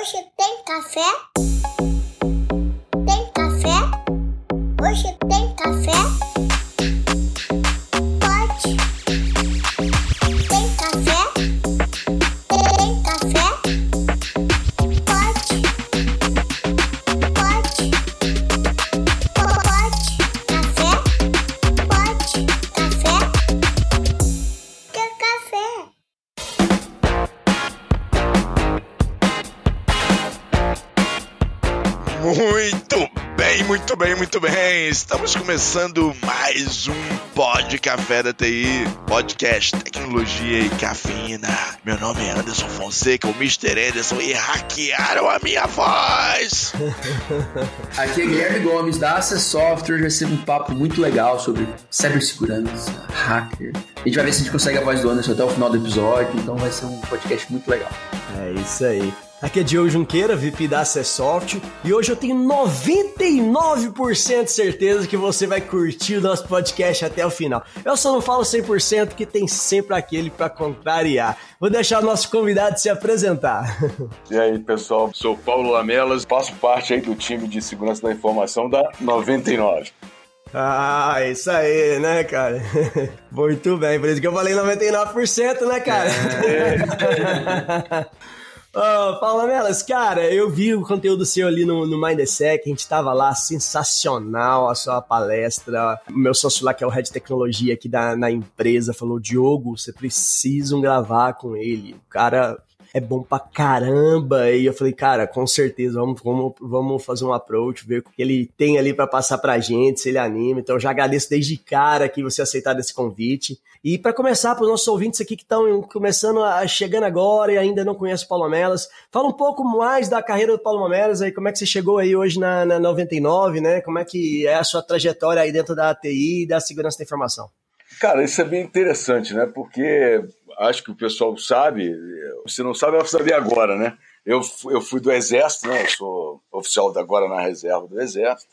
Hoje tem café? Tem café? Hoje começando mais um Pod Café da TI, podcast tecnologia e cafeína. Meu nome é Anderson Fonseca, o Mr. Anderson, e hackearam a minha voz. Aqui é Guilherme Gomes da Access Software. Hoje vai ser um papo muito legal sobre cibersegurança, hacker. A gente vai ver se a gente consegue a voz do Anderson até o final do episódio, então vai ser um podcast muito legal. É isso aí. Aqui é Diogo Junqueira, VP da Acessoft, e hoje eu tenho 99% de certeza que você vai curtir o nosso podcast até o final. Eu só não falo 100% porque tem sempre aquele para contrariar. Vou deixar o nosso convidado se apresentar. E aí, pessoal, sou Paulo Lamelas, faço parte aí do time de segurança da informação da 99. Ah, isso aí, né, cara? Muito bem, por isso que eu falei 99%, né, cara? Paulo Melas, cara, eu vi o conteúdo seu ali no, no Mindsec, a gente tava lá, sensacional a sua palestra. O meu sócio lá, que é o Head Tecnologia aqui da, na empresa, falou, Diogo, você precisa gravar com ele. O cara é bom pra caramba. E eu falei, cara, com certeza, vamos, vamos, vamos fazer um approach, ver o que ele tem ali para passar pra gente, se ele anima. Então, já agradeço desde cara que você aceitar esse convite. E para começar, para os nossos ouvintes aqui que estão começando a chegando agora e ainda não conhecem o Paulo Melas, fala um pouco mais da carreira do Paulo Melas aí, como é que você chegou aí hoje na, na 99, né? Como é que é a sua trajetória aí dentro da ATI e da segurança da informação? Cara, isso é bem interessante, né? Porque acho que o pessoal sabe, se não sabe, vai saber agora, né? Eu, eu fui do Exército, né? Eu sou oficial agora na reserva do Exército.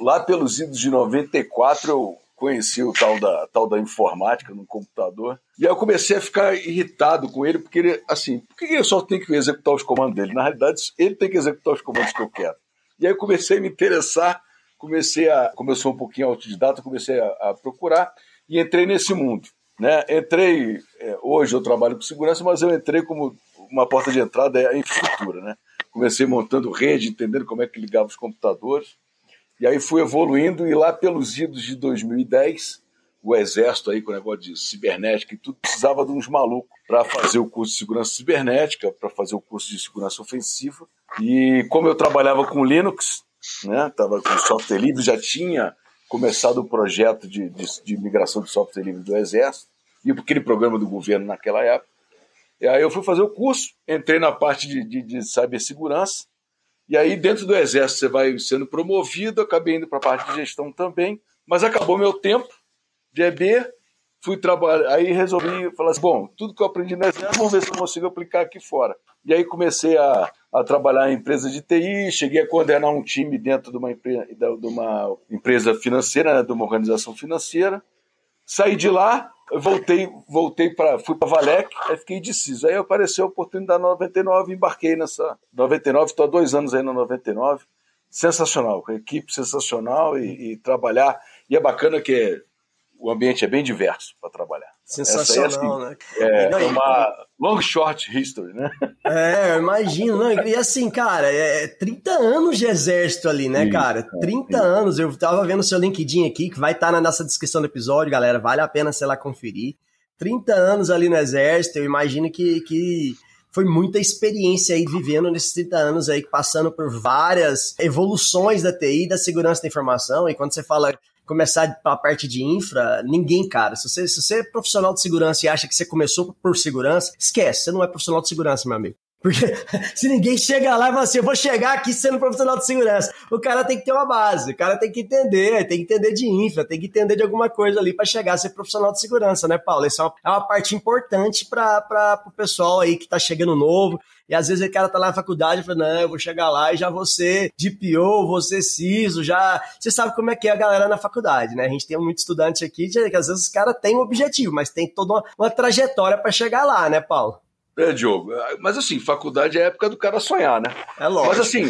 Lá pelos idos de 94, eu conheci o tal da, tal da informática no computador. E aí eu comecei a ficar irritado com ele, porque ele, assim, por que ele só tem que executar os comandos dele? Na realidade, ele tem que executar os comandos que eu quero. E aí eu comecei a me interessar, comecei a. Começou um pouquinho autodidata, comecei a, a procurar e entrei nesse mundo. Né? Entrei, é, hoje eu trabalho com segurança, mas eu entrei como uma porta de entrada é a infraestrutura. Né? Comecei montando rede, entendendo como é que ligava os computadores. E aí fui evoluindo, e lá pelos idos de 2010, o Exército aí com o negócio de cibernética e tudo, precisava de uns malucos para fazer o curso de segurança cibernética, para fazer o curso de segurança ofensiva. E como eu trabalhava com Linux, né, tava com software livre, já tinha começado o projeto de, de, de migração de software livre do Exército, e aquele programa do governo naquela época. E aí eu fui fazer o curso, entrei na parte de, de, de cibersegurança, e aí, dentro do Exército, você vai sendo promovido, acabei indo para a parte de gestão também, mas acabou meu tempo de EB, fui trabalhar, aí resolvi falar assim, bom, tudo que eu aprendi no Exército, vamos ver se eu consigo aplicar aqui fora. E aí comecei a, a trabalhar em empresa de TI, cheguei a coordenar um time dentro de uma, de uma empresa financeira, né, de uma organização financeira, saí de lá, voltei, voltei para, fui para Valec, aí fiquei indeciso. Aí apareceu a oportunidade na 99, embarquei nessa 99, estou há dois anos aí na 99. Sensacional, equipe sensacional e, e, trabalhar. E é bacana que o ambiente é bem diverso para trabalhar. Sensacional, é, assim, né? É, é uma long short history, né? É, eu imagino. Não, e assim, cara, é 30 anos de exército ali, né, cara? 30 isso. anos. Eu tava vendo seu LinkedIn aqui, que vai estar na nossa descrição do episódio, galera. Vale a pena, sei lá, conferir. 30 anos ali no exército, eu imagino que, que foi muita experiência aí vivendo nesses 30 anos aí, passando por várias evoluções da TI, da segurança da informação. E quando você fala começar pela parte de infra, ninguém, cara. Se você, se você é profissional de segurança e acha que você começou por segurança, esquece, você não é profissional de segurança, meu amigo. Porque se ninguém chega lá e fala assim, eu vou chegar aqui sendo profissional de segurança, o cara tem que ter uma base, o cara tem que entender, tem que entender de infra, tem que entender de alguma coisa ali para chegar a ser profissional de segurança, né, Paulo? Isso é uma, é uma parte importante para o pessoal aí que tá chegando novo. E às vezes o cara tá lá na faculdade e fala, não, eu vou chegar lá e já vou ser DPO, vou ser CISO, já... Você sabe como é que é a galera na faculdade, né? A gente tem muito estudante aqui que às vezes os caras têm um objetivo, mas tem toda uma, uma trajetória para chegar lá, né, Paulo? É, Diogo. Mas assim, faculdade é a época do cara sonhar, né? É lógico. Mas assim,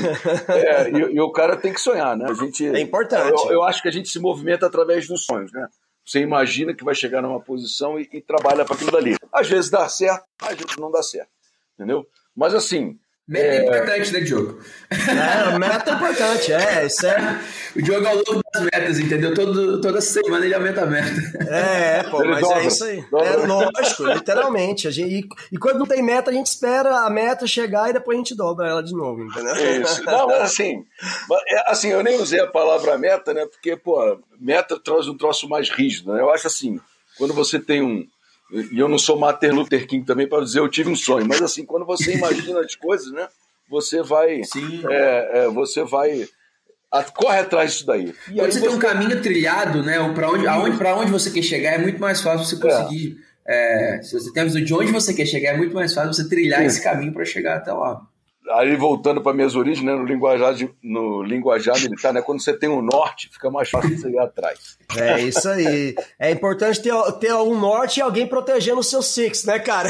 é, e, e, o cara tem que sonhar, né? A gente, é importante. Eu, eu, acho que a gente se movimenta através dos sonhos, né? Você imagina que vai chegar numa posição e, e trabalha para aquilo dali. Às vezes dá certo, às vezes não dá certo. Entendeu? Mas assim, Meta é importante, né, Diogo? É, meta é importante, é, isso é. O Diogo é o louco das metas, entendeu? Todo, toda semana ele aumenta a meta. É, pô, Ele mas dobra, é isso aí. dobra. É lógico, literalmente. A gente, e, e quando não tem meta, a gente espera a meta chegar e depois a gente dobra ela de novo, entendeu? Isso. Não, mas assim, mas, é, assim, eu nem usei a palavra meta, né? Porque, pô, meta traz um troço mais rígido, né? Eu acho assim, quando você tem um. E eu não sou Martin Luther King também para dizer eu tive um sonho, mas assim, quando você imagina as coisas, né? Você vai. Sim. É, é, você vai. a- corre atrás disso daí. E Quando aí você tem um caminho trilhado, né? Pra onde, aonde, onde você quer chegar, é muito mais fácil você conseguir. é, se você tem a visão de onde você quer chegar, é muito mais fácil você trilhar esse caminho para chegar até lá. Aí voltando para minhas origens, né, no linguajar, de- no linguajar militar, né, quando você tem o norte, fica mais fácil você ir atrás. É isso aí. É importante ter, ter um norte e alguém protegendo o seu six, né, cara?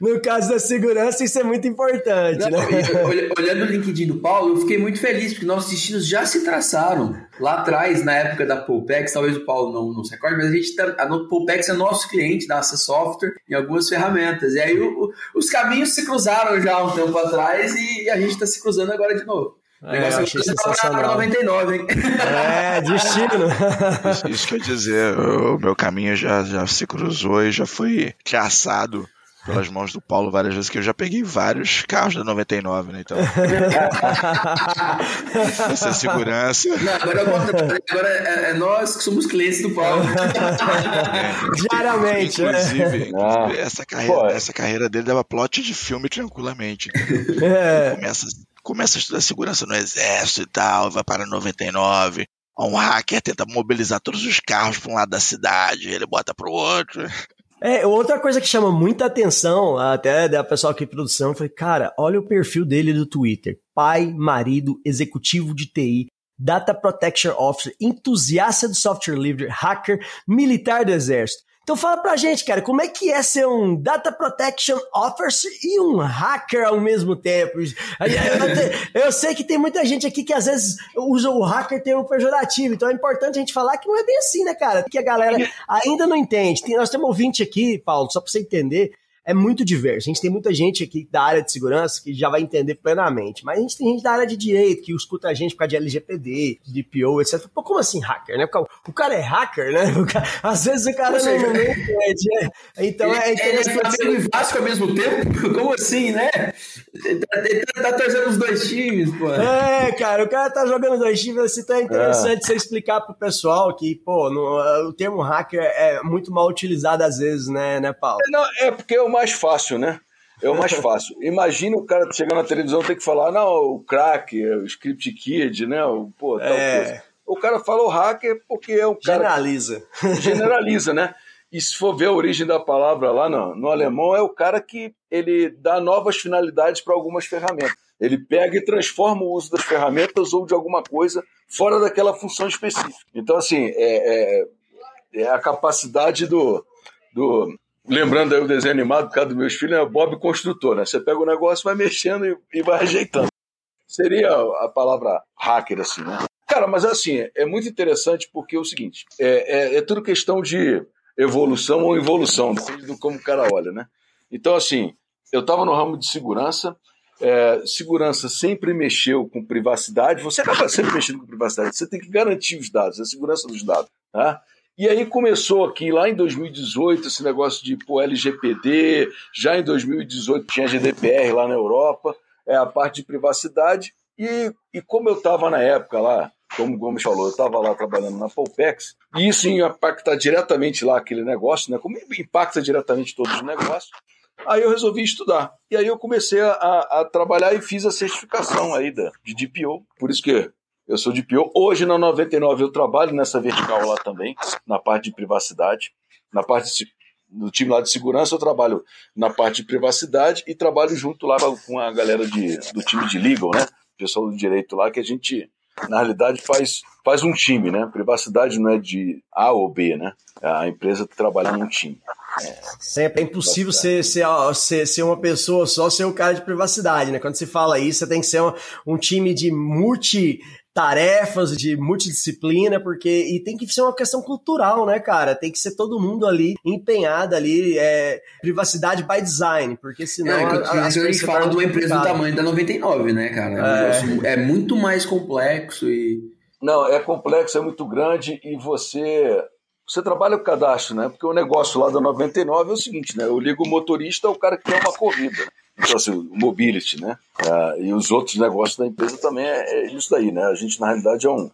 no caso da segurança, isso é muito importante, Não, né? olha- Olhando o LinkedIn do Paulo, eu fiquei muito feliz, porque nossos destinos já se traçaram. Lá atrás, na época da Polpex, talvez o Paulo não, não se recorde, mas a gente tá, a Polpex é nosso cliente da Access Software em algumas ferramentas. E aí o- o- os caminhos se cruzaram já há um tempo atrás e a gente está se cruzando agora de novo. O É, negócio eu é achei cruzar pra sensacional. 99, hein? É, destino. Isso, isso quer dizer, o meu caminho já, já se cruzou e já foi traçado pelas mãos do Paulo várias vezes, que eu já peguei vários carros da 99, né? Então, essa é segurança. Não, agora é contrário. Agora é, é nós que somos clientes do Paulo. Diariamente, né? Inclusive, inclusive, Ah. essa, carreira, Pô. essa carreira dele dava plot de filme tranquilamente. É. Começa, começa a estudar segurança no exército e tal, vai para 99. Um hacker tenta mobilizar todos os carros para um lado da cidade, ele bota para o outro. É, outra coisa que chama muita atenção, até da pessoal aqui de produção, foi, cara, olha o perfil dele do Twitter. Pai, marido, executivo de TI, Data Protection Officer, entusiasta do software livre, hacker, militar do exército. Então fala pra gente, cara, como é que é ser um Data Protection Officer e um hacker ao mesmo tempo? Eu, sei que tem muita gente aqui que às vezes usa o hacker termo pejorativo, então é importante a gente falar que não é bem assim, né, cara? Que a galera ainda não entende. Nós temos ouvinte aqui, Paulo, só pra você entender, é muito diverso. A gente tem muita gente aqui da área de segurança que já vai entender plenamente, mas a gente tem gente da área de direito que escuta a gente por causa de LGPD, de DPO, etc. Pô, como assim hacker, né? O cara é hacker, né? Cara- às vezes o cara seja, não, não entende. né? Então é Ele é interessante. Flamengo e Vasco ao mesmo tempo? Como assim, né? Ele tá, ele tá- tá torcendo os dois times, pô. É, cara, o cara tá jogando dois times assim, é interessante você explicar pro pessoal que, pô, no- o termo hacker é muito mal utilizado às vezes, né, né, Paulo? Não, é porque é o mais fácil, né? É o mais fácil. Imagina o cara chegar na televisão e ter que falar, não, o crack, o script kid, né? O, pô, tal É. coisa. O cara falou hacker porque é um cara Generaliza. generaliza, né? E se for ver a origem da palavra lá no, no alemão, é o cara que ele dá novas finalidades para algumas ferramentas. Ele pega e transforma o uso das ferramentas ou de alguma coisa fora daquela função específica. Então, assim, é, é- é a capacidade do, do. Lembrando aí o desenho animado, por causa dos meus filhos, é Bob Construtor, né? Você pega o negócio, vai mexendo e, e vai ajeitando. Seria a palavra hacker, assim, né? Cara, mas assim, é muito interessante porque é o seguinte: é, é, é tudo questão de evolução ou involução, depende do como o cara olha, né? Então, assim, eu estava no ramo de segurança, é, segurança sempre mexeu com privacidade, você acaba sempre mexendo com privacidade, você tem que garantir os dados, a segurança dos dados, tá? E aí começou aqui, lá em 2018, esse negócio de pô, LGPD, já em 2018 tinha GDPR lá na Europa, é a parte de privacidade, e, e como eu estava na época lá, como o Gomes falou, eu estava lá trabalhando na Polpex, e isso impacta diretamente lá aquele negócio, né? Como impacta diretamente todos os negócios, aí eu resolvi estudar. E aí eu comecei a, a trabalhar e fiz a certificação aí da, de DPO, por isso que eu sou DPO. Hoje na 99 eu trabalho nessa vertical lá também, na parte de privacidade, na parte de, no time lá de segurança eu trabalho na parte de privacidade e trabalho junto lá com a galera de, do time de legal, né? Pessoal do direito lá que a gente na realidade faz, faz um time, né? Privacidade não é de A ou B, né? A empresa trabalha num time. Sempre é impossível ser, ser, ser, ser, uma pessoa só, ser um cara de privacidade, né? Quando se fala isso, você tem que ser um, um time de multi tarefas de multidisciplina, porque e tem que ser uma questão cultural, né, cara? Tem que ser todo mundo ali empenhado ali, é, privacidade by design, porque senão é, a, a, a gente fala de uma empresa do tamanho da 99, né, cara? É, é muito mais complexo e não, é complexo, é muito grande e você você trabalha com cadastro, né? Porque o negócio lá da 99 é o seguinte, né? Eu ligo o motorista, é o cara que quer uma corrida. Então, assim, o mobility, né? É, e os outros negócios da empresa também é, é, isso daí, né? A gente, na realidade, é um,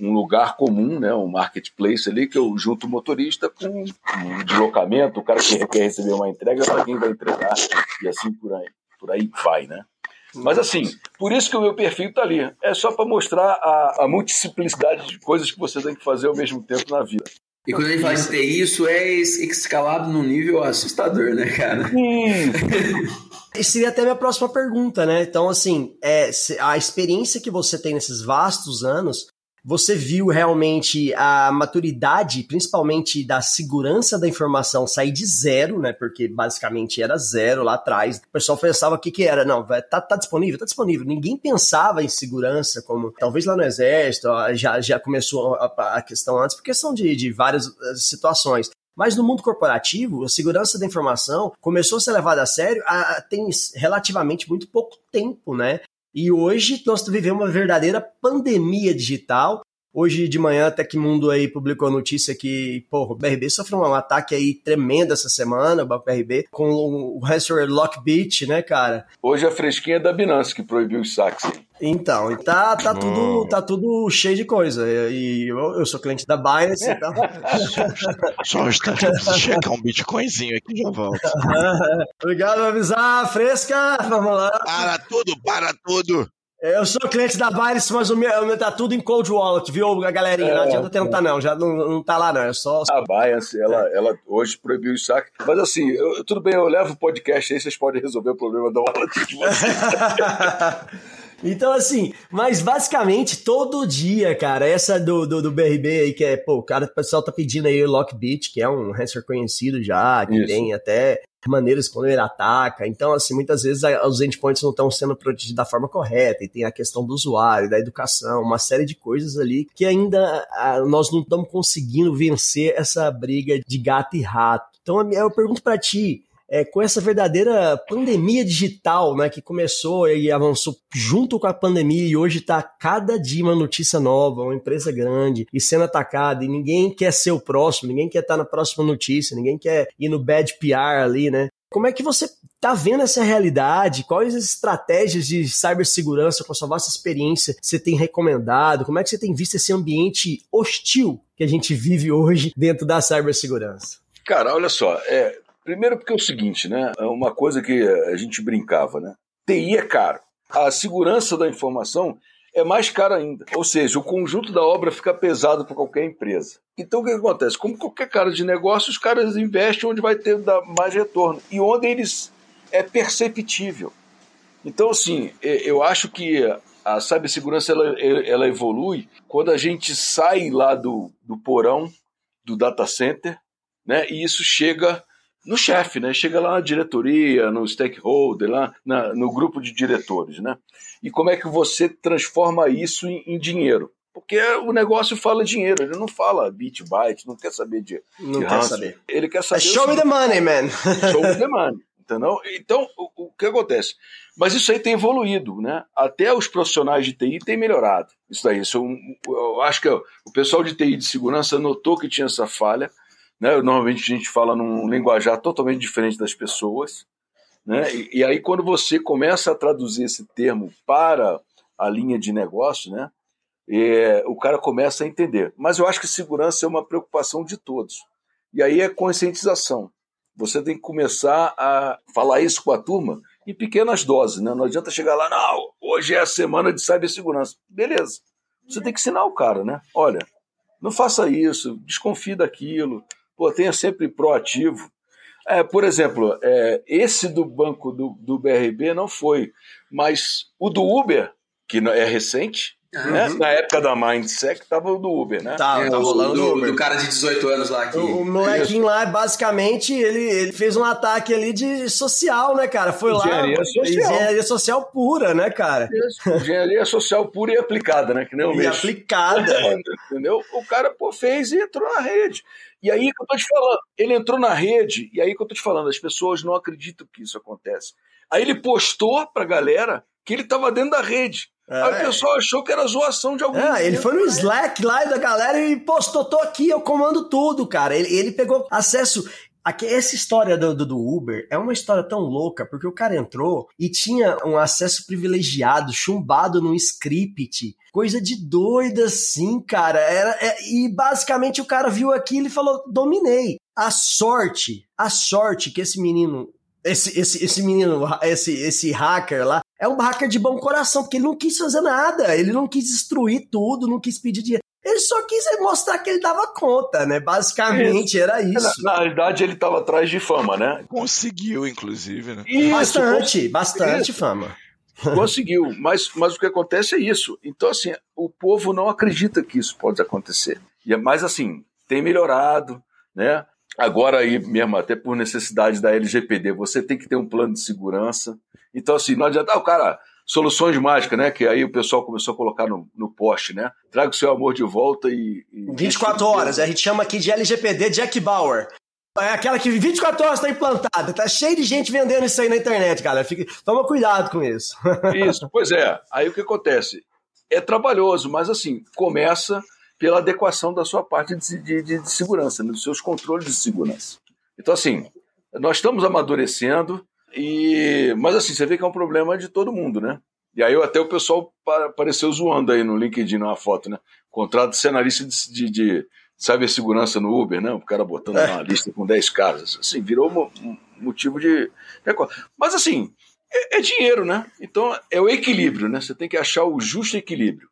um lugar comum, né? Um marketplace ali que eu junto o motorista com um deslocamento, o cara que quer receber uma entrega para quem vai entregar e assim por aí, por aí vai, né? Mas assim, por isso que o meu perfil está ali. É só para mostrar a, a multiplicidade de coisas que você tem que fazer ao mesmo tempo na vida. E quando a gente fala de TI, isso é escalado num nível assustador, né, cara? Hum. Essa seria até a minha próxima pergunta, né? Então, assim, é, a experiência que você tem nesses vastos anos você viu realmente a maturidade, principalmente da segurança da informação, sair de zero, né? Porque basicamente era zero lá atrás. O pessoal pensava o que, que era. Não, tá, tá disponível? Tá disponível. Ninguém pensava em segurança, como talvez lá no Exército já, já começou a, a questão antes, por questão de, de várias eh, situações. Mas no mundo corporativo, a segurança da informação começou a ser levada a sério há, tem relativamente muito pouco tempo, né? E hoje nós vivemos uma verdadeira pandemia digital. Hoje de manhã, até que Mundo aí publicou a notícia que, porra, o BRB sofreu um ataque aí tremendo essa semana, o BRB, com o ransomware Lockbit, né, cara? Hoje a fresquinha é da Binance que proibiu os saques. Então, tá, tá, hum. tudo, tá tudo cheio de coisa. E eu, eu sou cliente da Binance, então. Só um instante, eu preciso checar um Bitcoinzinho aqui e já volto. Obrigado por avisar, fresca. Vamos lá. Para tudo, para tudo. Eu sou cliente da Binance, mas o meu, o meu tá tudo em Cold Wallet, viu, galerinha? Não é, adianta tentar, não. Já não, não tá lá, não. É só. A Binance, ela, ela hoje proibiu o saque. Mas assim, eu, tudo bem, eu levo o podcast aí, vocês podem resolver o problema da wallet de vocês. Então, assim, mas basicamente todo dia, cara, essa do, do, do, BRB aí, que é, pô, o cara, o pessoal tá pedindo aí o Lockbit, que é um ransomware conhecido já, que Isso. tem até maneiras quando ele ataca. Então, assim, muitas vezes os endpoints não estão sendo protegidos da forma correta, e tem a questão do usuário, da educação, uma série de coisas ali que ainda nós não estamos conseguindo vencer essa briga de gato e rato. Então, eu pergunto para ti, é, com essa verdadeira pandemia digital, né, que começou e avançou junto com a pandemia e hoje está cada dia uma notícia nova, uma empresa grande e sendo atacada e ninguém quer ser o próximo, ninguém quer estar tá na próxima notícia, ninguém quer ir no bad PR ali, né? Como é que você tá vendo essa realidade? Quais as estratégias de cibersegurança com a sua vasta experiência você tem recomendado? Como é que você tem visto esse ambiente hostil que a gente vive hoje dentro da cibersegurança? Cara, olha só, é, Primeiro porque é o seguinte, né? É uma coisa que a gente brincava, né? TI é caro. A segurança da informação é mais cara ainda. Ou seja, o conjunto da obra fica pesado para qualquer empresa. Então o que acontece? Como qualquer cara de negócio, os caras investem onde vai ter mais retorno e onde eles é perceptível. Então, assim, eu acho que a cibersegurança ela, ela evolui quando a gente sai lá do, do porão do data center, né? E isso chega no chefe, né? Chega lá na diretoria, no stakeholder, lá na, no grupo de diretores, né? E como é que você transforma isso em, em dinheiro? Porque o negócio fala dinheiro, ele não fala bit byte, não quer saber de, não de quer saber. Ele quer saber. show me the money, man. show me the money, entendeu? Então, o, o, que acontece? Mas isso aí tem evoluído, né? Até os profissionais de TI têm melhorado. Isso daí, isso, eu, eu acho que o pessoal de TI de segurança notou que tinha essa falha né? Normalmente a gente fala num linguajar totalmente diferente das pessoas. Né? E, e, aí, quando você começa a traduzir esse termo para a linha de negócio, né? É, o cara começa a entender. Mas eu acho que segurança é uma preocupação de todos. E aí é conscientização. Você tem que começar a falar isso com a turma em pequenas doses. Né? Não adianta chegar lá, não, hoje é a semana de cibersegurança. Beleza. Você tem que ensinar o cara, né? Olha, não faça isso, desconfie daquilo, pô, tenha sempre proativo. É, por exemplo, é, esse do banco do, do BRB não foi, mas o do Uber, que é recente, Né? Na época da Mindset, tava o do Uber, né? Tá, É, tá o- rolando do, Uber. do cara de 18 anos lá que. O, o molequinho lá, basicamente, ele, ele fez um ataque ali de social, né, cara? Foi lá. Engenharia social. Engenharia social pura, né, cara? Engenharia social pura e aplicada, né? Que nem o E mês. aplicada. Entendeu? O cara, pô, fez e entrou na rede. E aí que eu tô te falando, ele entrou na rede, e aí que eu tô te falando, as pessoas não acreditam que isso acontece. Aí ele postou pra galera que ele tava dentro da rede. Aí o pessoal achou que era zoação de algum É, ele foi no Slack lá da galera e postou, tô aqui, eu comando tudo, cara. Ele, ele pegou acesso. Aqui, essa história do, do, do Uber é uma história tão louca, porque o cara entrou e tinha um acesso privilegiado, chumbado num script. Coisa de doida, assim, cara. Era, é- e basicamente o cara viu aquilo e falou: dominei. A sorte, a sorte que esse menino esse, esse, esse menino, esse, esse hacker lá, é um hacker de bom coração, porque ele não quis fazer nada, ele não quis destruir tudo, não quis pedir dinheiro. Ele só quis mostrar que ele dava conta, né? Basicamente era Na, isso. na realidade, ele tava atrás de fama, né? Conseguiu, inclusive, né? Isso, Bastante, bastante Isso. fama. Conseguiu, mas, mas o que acontece é isso. Então, assim, o povo não acredita que isso pode acontecer. E é mais assim, tem melhorado, né? Agora aí mesmo, até por necessidade da LGPD, você tem que ter um plano de segurança. Então, assim, não adianta, ah, o cara, soluções mágicas, né? Que aí o pessoal começou a colocar no, no poste, né? Traga o seu amor de volta e. e 24 horas, a gente chama aqui de LGPD Jack Bauer. É aquela que 24 horas está implantada. Tá cheio de gente vendendo isso aí na internet, galera. Fique, toma cuidado com isso. Isso, pois é. Aí o que acontece? É trabalhoso, mas assim, começa pela adequação da sua parte de, de- de- de segurança, né, dos seus controles de segurança. Então, assim, nós estamos amadurecendo, e mas assim, você vê que é um problema de todo mundo, né? E aí até o pessoal pa- apareceu zoando aí no LinkedIn uma foto, né? Contrato de cenarista de, de, de cibersegurança no Uber, né? O cara botando uma lista com 10 caras. Assim, virou um motivo de. Mas assim, é, é dinheiro, né? Então é o equilíbrio, né? Você tem que achar o justo equilíbrio.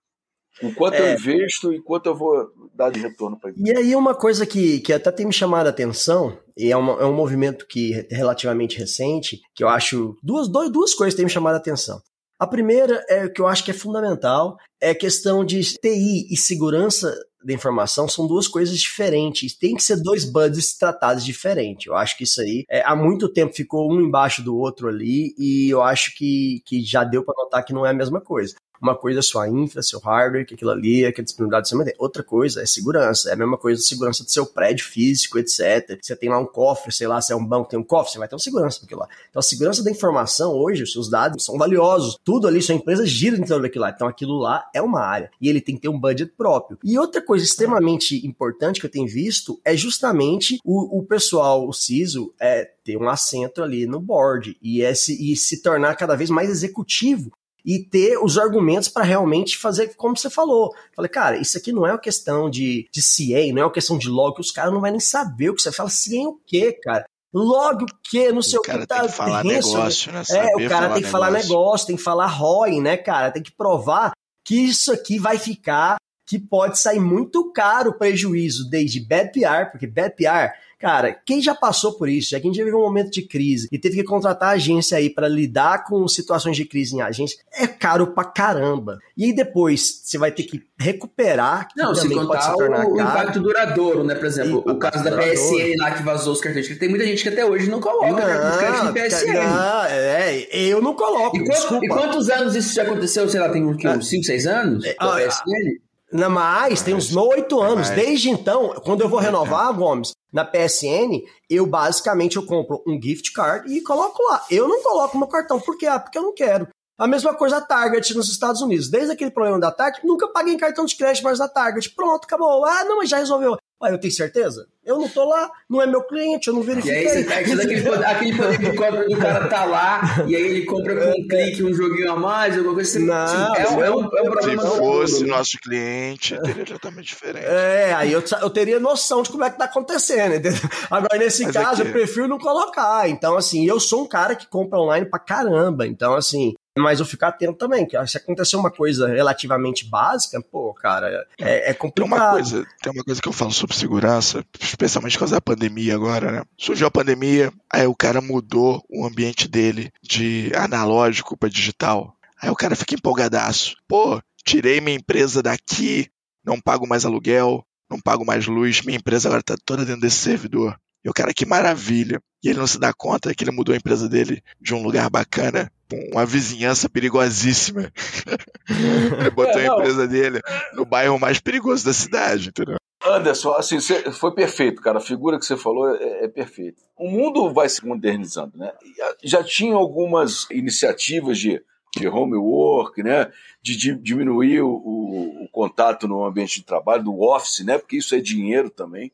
O quanto eu É. investo e quanto eu vou dar de retorno para E aí uma coisa que, que até tem me chamado a atenção, e é, uma- é um movimento que é relativamente recente, que eu acho duas, dois- duas coisas têm me chamado a atenção. A primeira é que eu acho que é fundamental, é a questão de TI e segurança da informação são duas coisas diferentes. Tem que ser dois budgets tratados diferente. Eu acho que isso aí é, há muito tempo ficou um embaixo do outro ali e eu acho que, que já deu para notar que não é a mesma coisa. Uma coisa é sua infra, seu hardware, que aquilo ali é que a disponibilidade seu material. Outra coisa é segurança. É a mesma coisa segurança do seu prédio físico, etc. Você tem lá um cofre, sei lá, se é um banco, tem um cofre, você vai ter uma segurança daquilo lá. Então a segurança da informação hoje, os seus dados são valiosos. Tudo ali, sua empresa gira dentro daquilo lá. Então aquilo lá é uma área. E ele tem que ter um budget próprio. E outra coisa extremamente importante que eu tenho visto é justamente o, o pessoal, o CISO, é ter um assento ali no board e, esse, e se tornar cada vez mais executivo e ter os argumentos para realmente fazer como você falou. Falei, cara, isso aqui não é uma questão de, de CA, não é uma questão de log, que os caras não vão nem saber o que você fala. CA o quê, cara? Log o quê? Não sei O o, cara que. tem Tá que falar terrenço, negócio, né? é, Saber o cara tem que falar negócio, tem que falar ROI, né, cara? Tem que provar que isso aqui vai ficar, que pode sair muito caro o prejuízo, desde bad PR, porque bad PR, cara, quem já passou por isso, já quem já viveu um momento de crise e teve que contratar agência aí para lidar com situações de crise em agência, é caro pra caramba. E aí depois você vai ter que recuperar, que Não, se contar se tornar o, o impacto duradouro, né? Por exemplo, Ih, o caso da PSN lá que vazou os cartões. Tem muita gente que até hoje não coloca cartão de crédito em PSN. não, é, eu não coloco, E, quanto- e quantos anos isso já aconteceu? Sei lá, tem uns 5, 6 anos? ah, da PSN? Não, mais, tem uns oito anos. Desde então, quando eu vou renovar, Gomes, na PSN, eu basicamente eu compro um gift card e coloco lá. Eu não coloco meu cartão. Por quê? Ah, porque eu não quero. A mesma coisa a Target nos Estados Unidos. Desde aquele problema da Target, nunca paguei em cartão de crédito mais da Target. Pronto, acabou. Ah, não, mas já resolveu. Ué, eu tenho certeza? Eu não tô lá, não é meu cliente, eu não E verifiquei. aí você todo aquele poder, aquele poder de compra do cara tá lá, e aí ele compra com um clique um joguinho a mais, alguma coisa assim. Não, Assim, é, um, é, um, é um Se problema do fosse mundo. nosso cliente, teria tratamento diferente. É, aí eu, eu teria noção de como é que tá acontecendo, entendeu? Agora, nesse Mas caso, aqui- eu prefiro não colocar. Então, assim, eu sou um cara que compra online pra caramba. Então, assim, mas eu fico atento também, que se acontecer uma coisa relativamente básica, pô, cara, é, é Tem complicado. uma, coisa, tem uma coisa que eu falo sobre segurança, especialmente por causa da pandemia agora, né? Surgiu a pandemia, aí o cara mudou o ambiente dele de analógico para digital. Aí o cara fica empolgadaço. Pô, tirei minha empresa daqui, não pago mais aluguel, não pago mais luz, minha empresa agora está toda dentro desse servidor. E o cara, que maravilha. E ele não se dá conta que ele mudou a empresa dele de um lugar bacana uma vizinhança perigosíssima. ele botou É, a empresa dele no bairro mais perigoso da cidade, entendeu? Anderson, assim, foi perfeito, cara. A figura que você falou é, é perfeita. O mundo vai se modernizando, né? Ah, Já tinha algumas iniciativas de, de homework, né? De, di- diminuir o, o- o contato no ambiente de trabalho, do office, né? Porque isso é dinheiro também.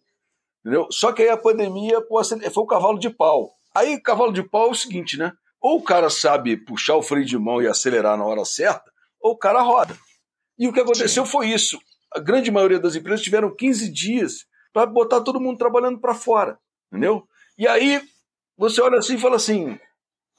Entendeu? Só que aí a pandemia pô, foi o cavalo de pau. Aí, cavalo de pau é o seguinte, né? Ou o cara sabe puxar o freio de mão e acelerar na hora certa, ou o cara roda. E o que aconteceu foi isso. A grande maioria das empresas tiveram 15 dias para botar todo mundo trabalhando para fora, entendeu? E aí você olha assim e fala assim: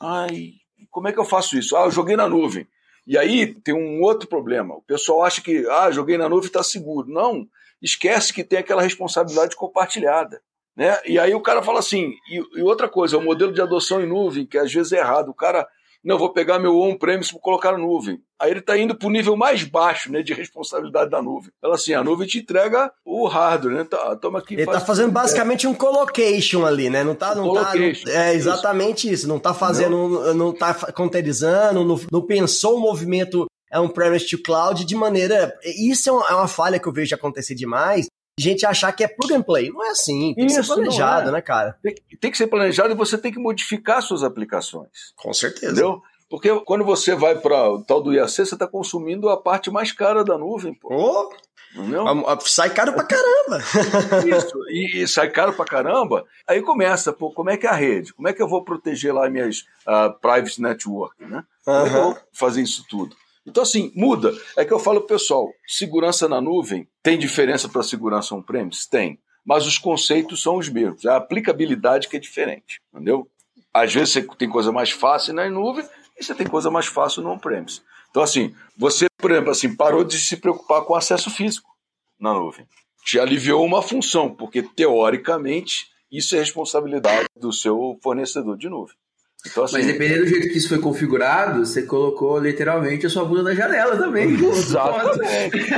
ai, como é que eu faço isso? Ah, eu joguei na nuvem. E aí tem um outro problema. O pessoal acha que, ah, joguei na nuvem está seguro. Não, esquece que tem aquela responsabilidade compartilhada. Né? E aí o cara fala assim, e, e outra coisa, o modelo de adoção em nuvem, que às vezes é errado. O cara, não, vou pegar meu on-premise para colocar na nuvem. Aí ele está indo para o nível mais baixo né, de responsabilidade da nuvem. Fala assim, a nuvem te entrega o hardware, né? Tá, toma aqui. Ele faz tá fazendo basicamente um colocation ali, né? Não tá, não tá, Colocation, não- é exatamente isso. Não tá fazendo, não, tá fa- containerizando, não, não pensou o movimento é um premise to cloud de maneira. Isso é uma, é uma falha que eu vejo acontecer demais. Gente achar que é plug and play. Não é assim. Tem que ser Isso, não planejado, é. né, cara? Tem, tem que ser planejado e você tem que modificar suas aplicações. Com certeza. Entendeu? Porque quando você vai para o tal do IAC, você está consumindo a parte mais cara da nuvem, pô. Ô, Entendeu? sai caro pra caramba. Isso, e, e sai caro pra caramba. Aí começa, pô, como é que é a rede? Como é que eu vou proteger lá minhas ah, private network, né? Como é que eu vou fazer isso tudo? Então, assim, muda. É que eu falo pessoal, segurança na nuvem tem diferença para segurança on-premise? Tem. Mas os conceitos são os mesmos. É a aplicabilidade que é diferente, entendeu? Às vezes você tem coisa mais fácil na nuvem e você tem coisa mais fácil no on-premise. Então, assim, você, por exemplo, assim, parou de se preocupar com acesso físico na nuvem. Te aliviou uma função, porque, teoricamente, isso é responsabilidade do seu fornecedor de nuvem. Então, assim, Mas dependendo do jeito que isso foi configurado, você colocou literalmente a sua bunda na janela também. Exatamente.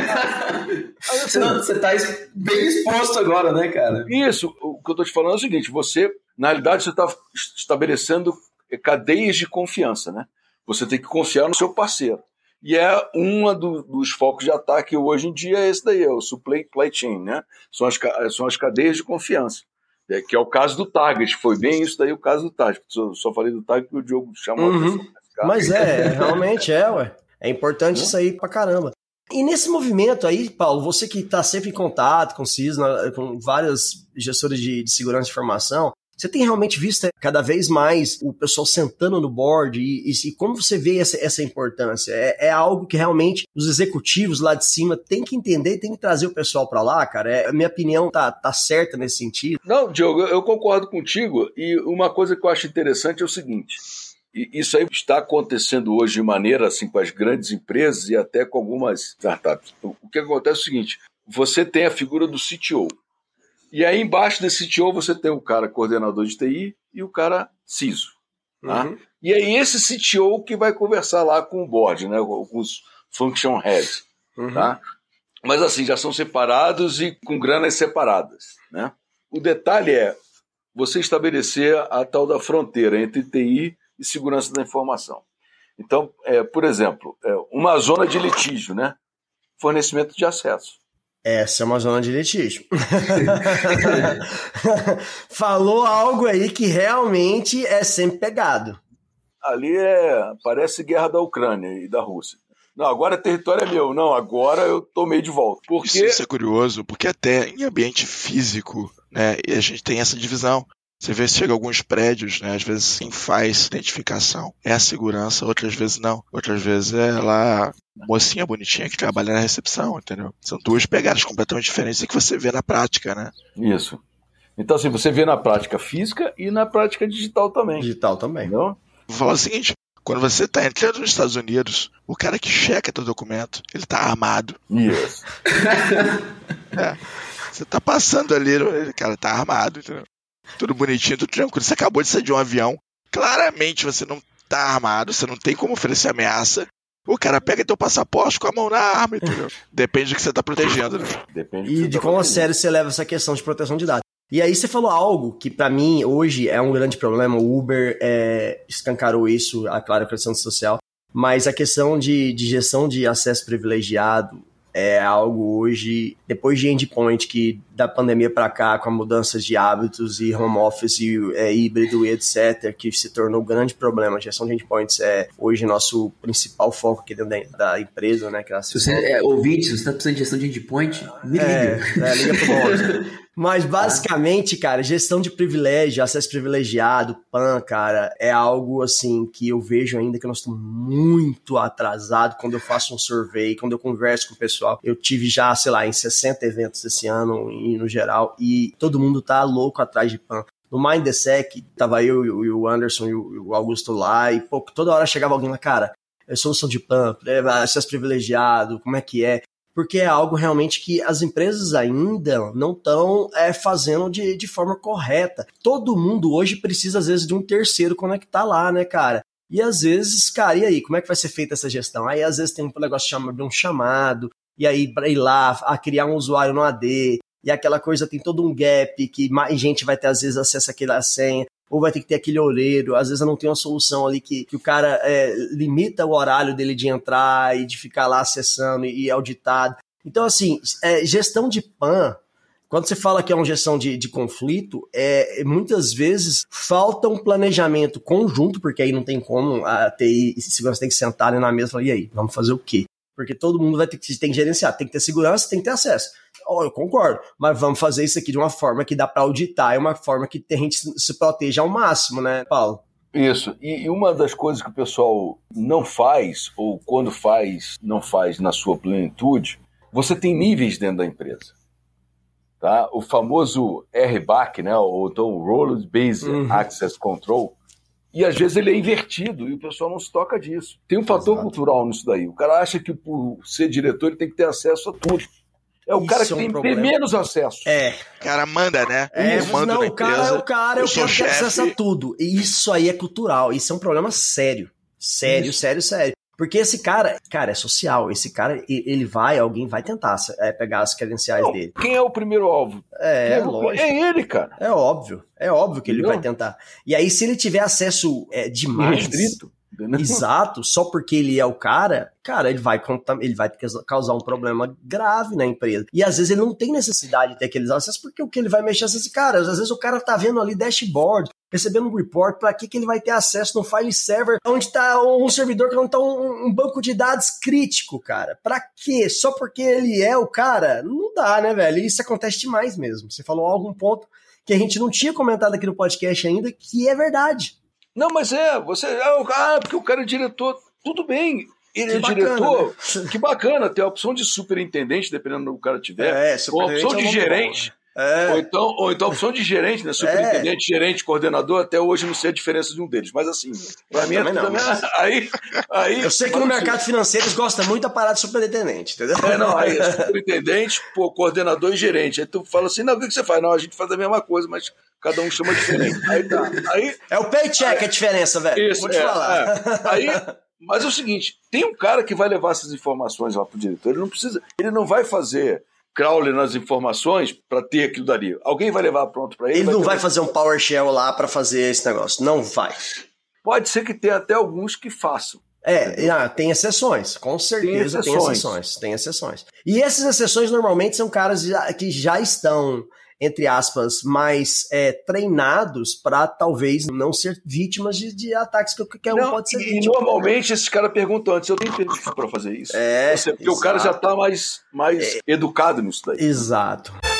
Aí, assim, Senão você tá bem exposto agora, né, cara? Isso, o que eu estou te falando é o seguinte: você, na realidade, você está estabelecendo cadeias de confiança, né? Você tem que confiar no seu parceiro. E é um do, dos focos de ataque hoje em dia é esse daí, é o supply chain, né? São as, são as cadeias de confiança. É, que é o caso do Target, foi bem isso daí o caso do Target. Só, só falei do Target porque o Diogo chamou Uhum. a atenção. Mas é, realmente é, ué. É importante isso aí pra caramba. E nesse movimento aí, Paulo, você que está sempre em contato com o CISNA, com vários gestores de, de segurança de informação, você tem realmente visto cada vez mais o pessoal sentando no board e, e, como você vê essa, essa importância? É, é algo que realmente os executivos lá de cima têm que entender, tem que trazer o pessoal para lá, cara. É, a minha opinião tá, tá certa nesse sentido. Não, Diogo, eu concordo contigo. E uma coisa que eu acho interessante é o seguinte: isso aí está acontecendo hoje de maneira assim com as grandes empresas e até com algumas startups. O que acontece é o seguinte: você tem a figura do CTO. E aí embaixo desse CTO você tem o cara coordenador de TI e o cara CISO. Tá? Uhum. E aí esse CTO que vai conversar lá com o board, né, com os function heads. Uhum. Tá? Mas assim, já são separados e com granas separadas. Né? O detalhe é você estabelecer a tal da fronteira entre TI e segurança da informação. Então, é, por exemplo, é, uma zona de litígio, né? fornecimento de acesso. Essa é uma zona de litígio. Falou algo aí que realmente é sempre pegado. Ali é, parece guerra da Ucrânia e da Rússia. Não, agora território é meu. Não, agora eu tomei de volta. Isso, Porque isso é curioso, porque até em ambiente físico, né, e a gente tem essa divisão. Você vê se chega alguns prédios, né, às vezes sim faz identificação. É a segurança, outras vezes não. Outras vezes é lá a mocinha bonitinha que trabalha na recepção, entendeu? São duas pegadas completamente diferentes e que você vê na prática, né? Isso. Então, assim, você vê na prática física e na prática digital também. Digital também. Entendeu? Vou falar o seguinte, quando você está entrando nos Estados Unidos, o cara que checa teu documento, ele está armado. Isso. Você tá passando ali, ele, cara, tá armado, entendeu? Tudo bonitinho, tudo tranquilo. Você acabou de sair de um avião. Claramente você não tá armado, você não tem como oferecer ameaça. O cara pega teu passaporte com a mão na arma, entendeu? Depende do que você tá protegendo, né? Depende do que E de tá quão a sério você leva essa questão de proteção de dados. E aí você falou algo que pra mim hoje é um grande problema. O Uber é, escancarou isso, a claro, a questão social. Mas a questão de, de gestão de acesso privilegiado é algo hoje, depois de endpoint, que da pandemia para cá, com a mudança de hábitos e home office e, é, híbrido e etc., que se tornou um grande problema. A gestão de endpoints é hoje nosso principal foco aqui dentro da, da empresa, né? Que é Se você é ouvinte, se você está precisando de gestão de endpoint, me liga. é, é, liga pro. Mas basicamente, cara, gestão de privilégio, acesso privilegiado, PAN, cara, é algo assim que eu vejo ainda que nós estamos muito atrasado quando eu faço um survey, quando eu converso com o pessoal. Eu tive já, sei lá, em 60 eventos esse ano e no geral, e todo mundo tá louco atrás de PAN. No Mindsec, tava eu e o Anderson e o Augusto lá, e pô, toda hora chegava alguém lá, cara, é solução de PAN, é, acesso privilegiado, como é que é? Porque é algo realmente que as empresas ainda não estão é, fazendo de, de forma correta. Todo mundo hoje precisa, às vezes, de um terceiro conectar lá, né, cara? E às vezes, cara, e aí, como é que vai ser feita essa gestão? Aí às vezes tem um negócio chama de um chamado, e aí para ir lá, a criar um usuário no AD, e aquela coisa tem todo um gap que mais gente vai ter às vezes acesso àquela senha ou vai ter que ter aquele olheiro, às vezes não tem uma solução ali que, que o cara é, limita o horário dele de entrar e de ficar lá acessando e, e auditado. Então, assim, é, gestão de PAN, quando você fala que é uma gestão de, de conflito, é, muitas vezes falta um planejamento conjunto, porque aí não tem como a TI e segurança tem que sentar ali na mesa e falar, e aí, vamos fazer o quê? Porque todo mundo vai ter que, tem que gerenciar, tem que ter segurança, tem que ter acesso. Oh, eu concordo, mas vamos fazer isso aqui de uma forma que dá para auditar, é uma forma que a gente se proteja ao máximo, né, Paulo? Isso. E, uma das coisas que o pessoal não faz, ou quando faz, não faz na sua plenitude, você tem níveis dentro da empresa. Tá? O famoso RBAC, né? ou então Role Based Uhum. Access Control, e às vezes ele é invertido e o pessoal não se toca disso. Tem um fator Exato. cultural nisso daí. O cara acha que por ser diretor ele tem que ter acesso a tudo. É o Isso cara é que um tem problema. menos acesso. É, O cara manda, né? É, eu mando não, na o cara empresa, é o cara, eu, eu quero ter acesso a chefe. tudo. E isso aí é cultural, isso é um problema sério. Sério, Isso. sério, sério. Porque esse cara, cara, é social. Esse cara, ele vai, alguém vai tentar é, pegar as credenciais Não, dele. quem é o primeiro alvo? É, é, lógico. é ele, cara. É óbvio. É óbvio que ele Entendeu? vai tentar. E aí, se ele tiver acesso é, demais. Restrito. Exato, só porque ele é o cara, cara, ele vai, ele vai causar um problema grave na empresa. E às vezes ele não tem necessidade de ter aqueles acessos, porque o que ele vai mexer é esse cara. Às vezes o cara tá vendo ali dashboard, recebendo um report, pra que, que ele vai ter acesso no file server, onde tá um servidor que não tá um, um banco de dados crítico, cara. Pra quê? Só porque ele é o cara? Não dá, né, velho? Isso acontece demais mesmo. Você falou algum ponto que a gente não tinha comentado aqui no podcast ainda, que é verdade. Não, mas é, você. Ah, o- ah, porque o cara é diretor. Tudo bem. Ele Que é bacana, diretor. né? Que bacana, tem a opção de superintendente, dependendo do que o cara tiver. É, ou a opção é de gerente. É. Ou, então, ou então a opção de gerente, né? Superintendente, gerente, coordenador, até hoje não sei a diferença de um deles. Mas assim, pra mim é tudo não, Aí, aí, Eu sei que no assim, mercado financeiro eles gostam muito da parada de superintendente, entendeu? É, não, aí é superintendente, pô, coordenador e gerente. Aí tu fala assim, não, o que que você faz? Não, a gente faz a mesma coisa, mas cada um chama diferente. Aí tá. Aí, É o paycheck a diferença, velho. Isso, Vou te é, falar. é. Aí, mas é o seguinte, tem um cara que vai levar essas informações lá pro diretor, ele não precisa, ele não vai fazer crawler nas informações para ter aquilo dali. Alguém vai levar pronto para ele. Ele não ter vai fazer um PowerShell lá pra fazer esse negócio. Não vai. Pode ser que tenha até alguns que façam. É, ah, tem exceções, com certeza tem exceções. exceções. tem exceções. E essas exceções normalmente são caras que já estão, entre aspas, mais é, treinados pra talvez não ser vítimas de, de ataques que qualquer um Não, pode ser e vítima. normalmente esses caras perguntam antes, eu tenho permissão para fazer isso? É, Você- porque o cara já exato. É. tá mais, mais educado nisso daí. Exato. Boa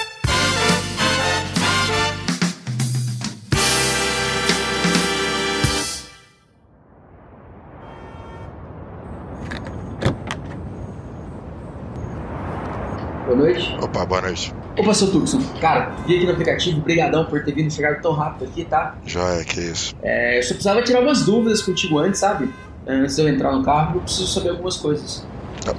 Opa, boa noite. Opa, seu Tucson. Cara, vi aqui no aplicativo, brigadão por ter vindo chegar tão rápido aqui, tá? Joia, que isso. É, eu só precisava tirar umas dúvidas contigo antes, sabe? Antes de eu entrar no carro, eu preciso saber algumas coisas.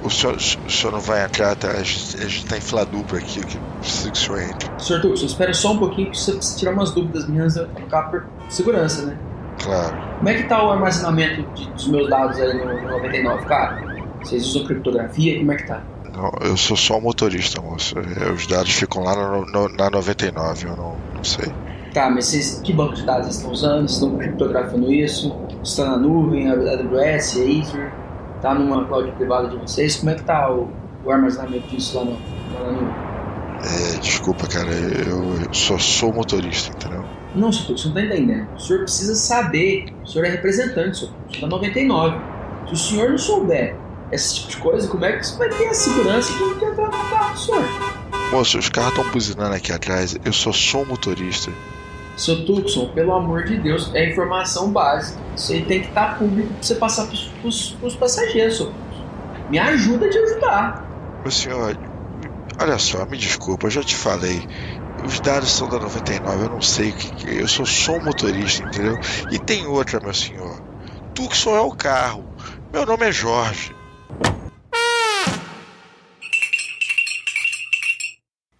O senhor, o senhor não vai entrar, tá? A gente, a gente tá em fila dupla aqui, que precisa que o senhor entre. Senhor Tucson, espera só um pouquinho que você precisa tirar umas dúvidas minhas no carro por segurança, né? Claro. Como é que tá o armazenamento de- dos meus dados aí no, no 99, cara? Vocês usam criptografia? Como é que tá? Não, eu sou só o motorista, moço. Os dados ficam lá no- no- na 99, eu não, não sei. Tá, mas vocês, que banco de dados vocês estão usando? Vocês estão criptografando isso? Está na nuvem, AWS, Azure? Tá numa cloud privada de vocês? Como é que tá o, o armazenamento disso lá, no, lá na nuvem? É, desculpa, cara, eu, só sou motorista, entendeu? Não, senhor, você não tá entendendo. O senhor precisa saber. O senhor é representante, senhor. O senhor tá 99. Se o senhor não souber esse tipo de coisa, como é que você vai ter a segurança de não entrar no carro do senhor? Moço, os carros estão buzinando aqui atrás, eu só sou motorista. Seu Tucson, pelo amor de Deus, é informação básica. Isso aí tem que estar público pra você passar pros, pros, pros passageiros, senhor. Me ajuda a te ajudar. Meu senhor, olha só, me desculpa, eu já te falei. Os dados são da 99, eu não sei o que, que é. Eu sou só um motorista, entendeu? E tem outra, meu senhor. Tucson é o carro. Meu nome é Jorge.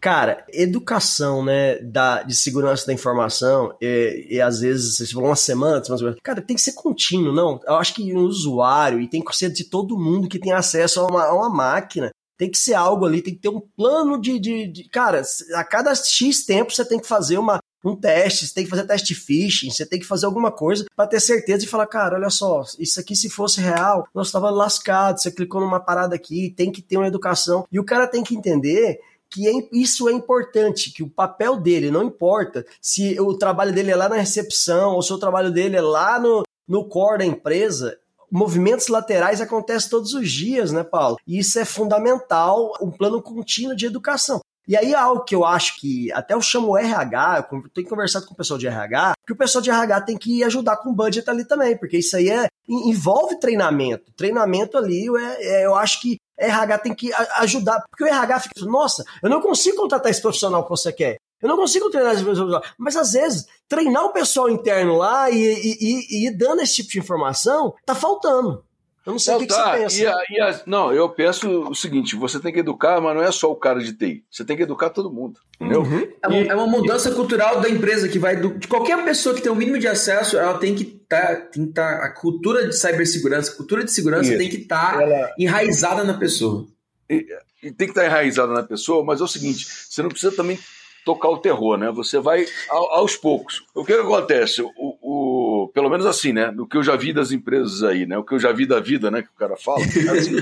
Cara, educação, né, da, de segurança da informação, e, e às vezes vocês vão uma semana, cara, tem que ser contínuo, não? Eu acho que o usuário, e tem que ser de todo mundo que tem acesso a uma, a uma máquina, tem que ser algo ali, tem que ter um plano de, de, de- Cara, a cada X tempo você tem que fazer uma, um teste, você tem que fazer teste phishing, você tem que fazer alguma coisa pra ter certeza e falar, cara, olha só, isso aqui se fosse real, nós tava lascado, você clicou numa parada aqui, tem que ter uma educação. E o cara tem que entender que é- isso é importante, que o papel dele não importa se o trabalho dele é lá na recepção ou se o trabalho dele é lá no, no core da empresa. Movimentos laterais acontecem todos os dias, né, Paulo? E isso é fundamental, um plano contínuo de educação. E aí algo que eu acho que até eu chamo o RH, eu tenho conversado com o pessoal de RH, que o pessoal de RH tem que ajudar com o budget ali também, porque isso aí é, en- envolve treinamento. Treinamento ali, é, é, eu acho que RH tem que ajudar, porque o RH fica, nossa, eu não consigo contratar esse profissional que você quer. Eu não consigo treinar esse profissional. Mas às vezes, treinar o pessoal interno lá e, e, e- e dando esse tipo de informação, tá faltando. Eu não sei o que, que tá, você pensa. e a- e a- não, eu penso o seguinte: você tem que educar, mas não é só o cara de TI. Você tem que educar todo mundo. Entendeu? Uhum. É uma, é uma mudança cultural da empresa que vai do, de qualquer pessoa que tem o mínimo de acesso, ela tem que estar, tem que tá, a cultura de cibersegurança, a cultura de segurança Isso. tem que estar Ela- enraizada na pessoa. e tem que estar enraizada na pessoa, mas é o seguinte: você não precisa também tocar o terror, né? Você vai ao- aos poucos. O que, que acontece? O, o- pelo menos assim, né? No que eu já vi das empresas aí, né? O que eu já vi da vida, né? Que o cara fala. É, assim,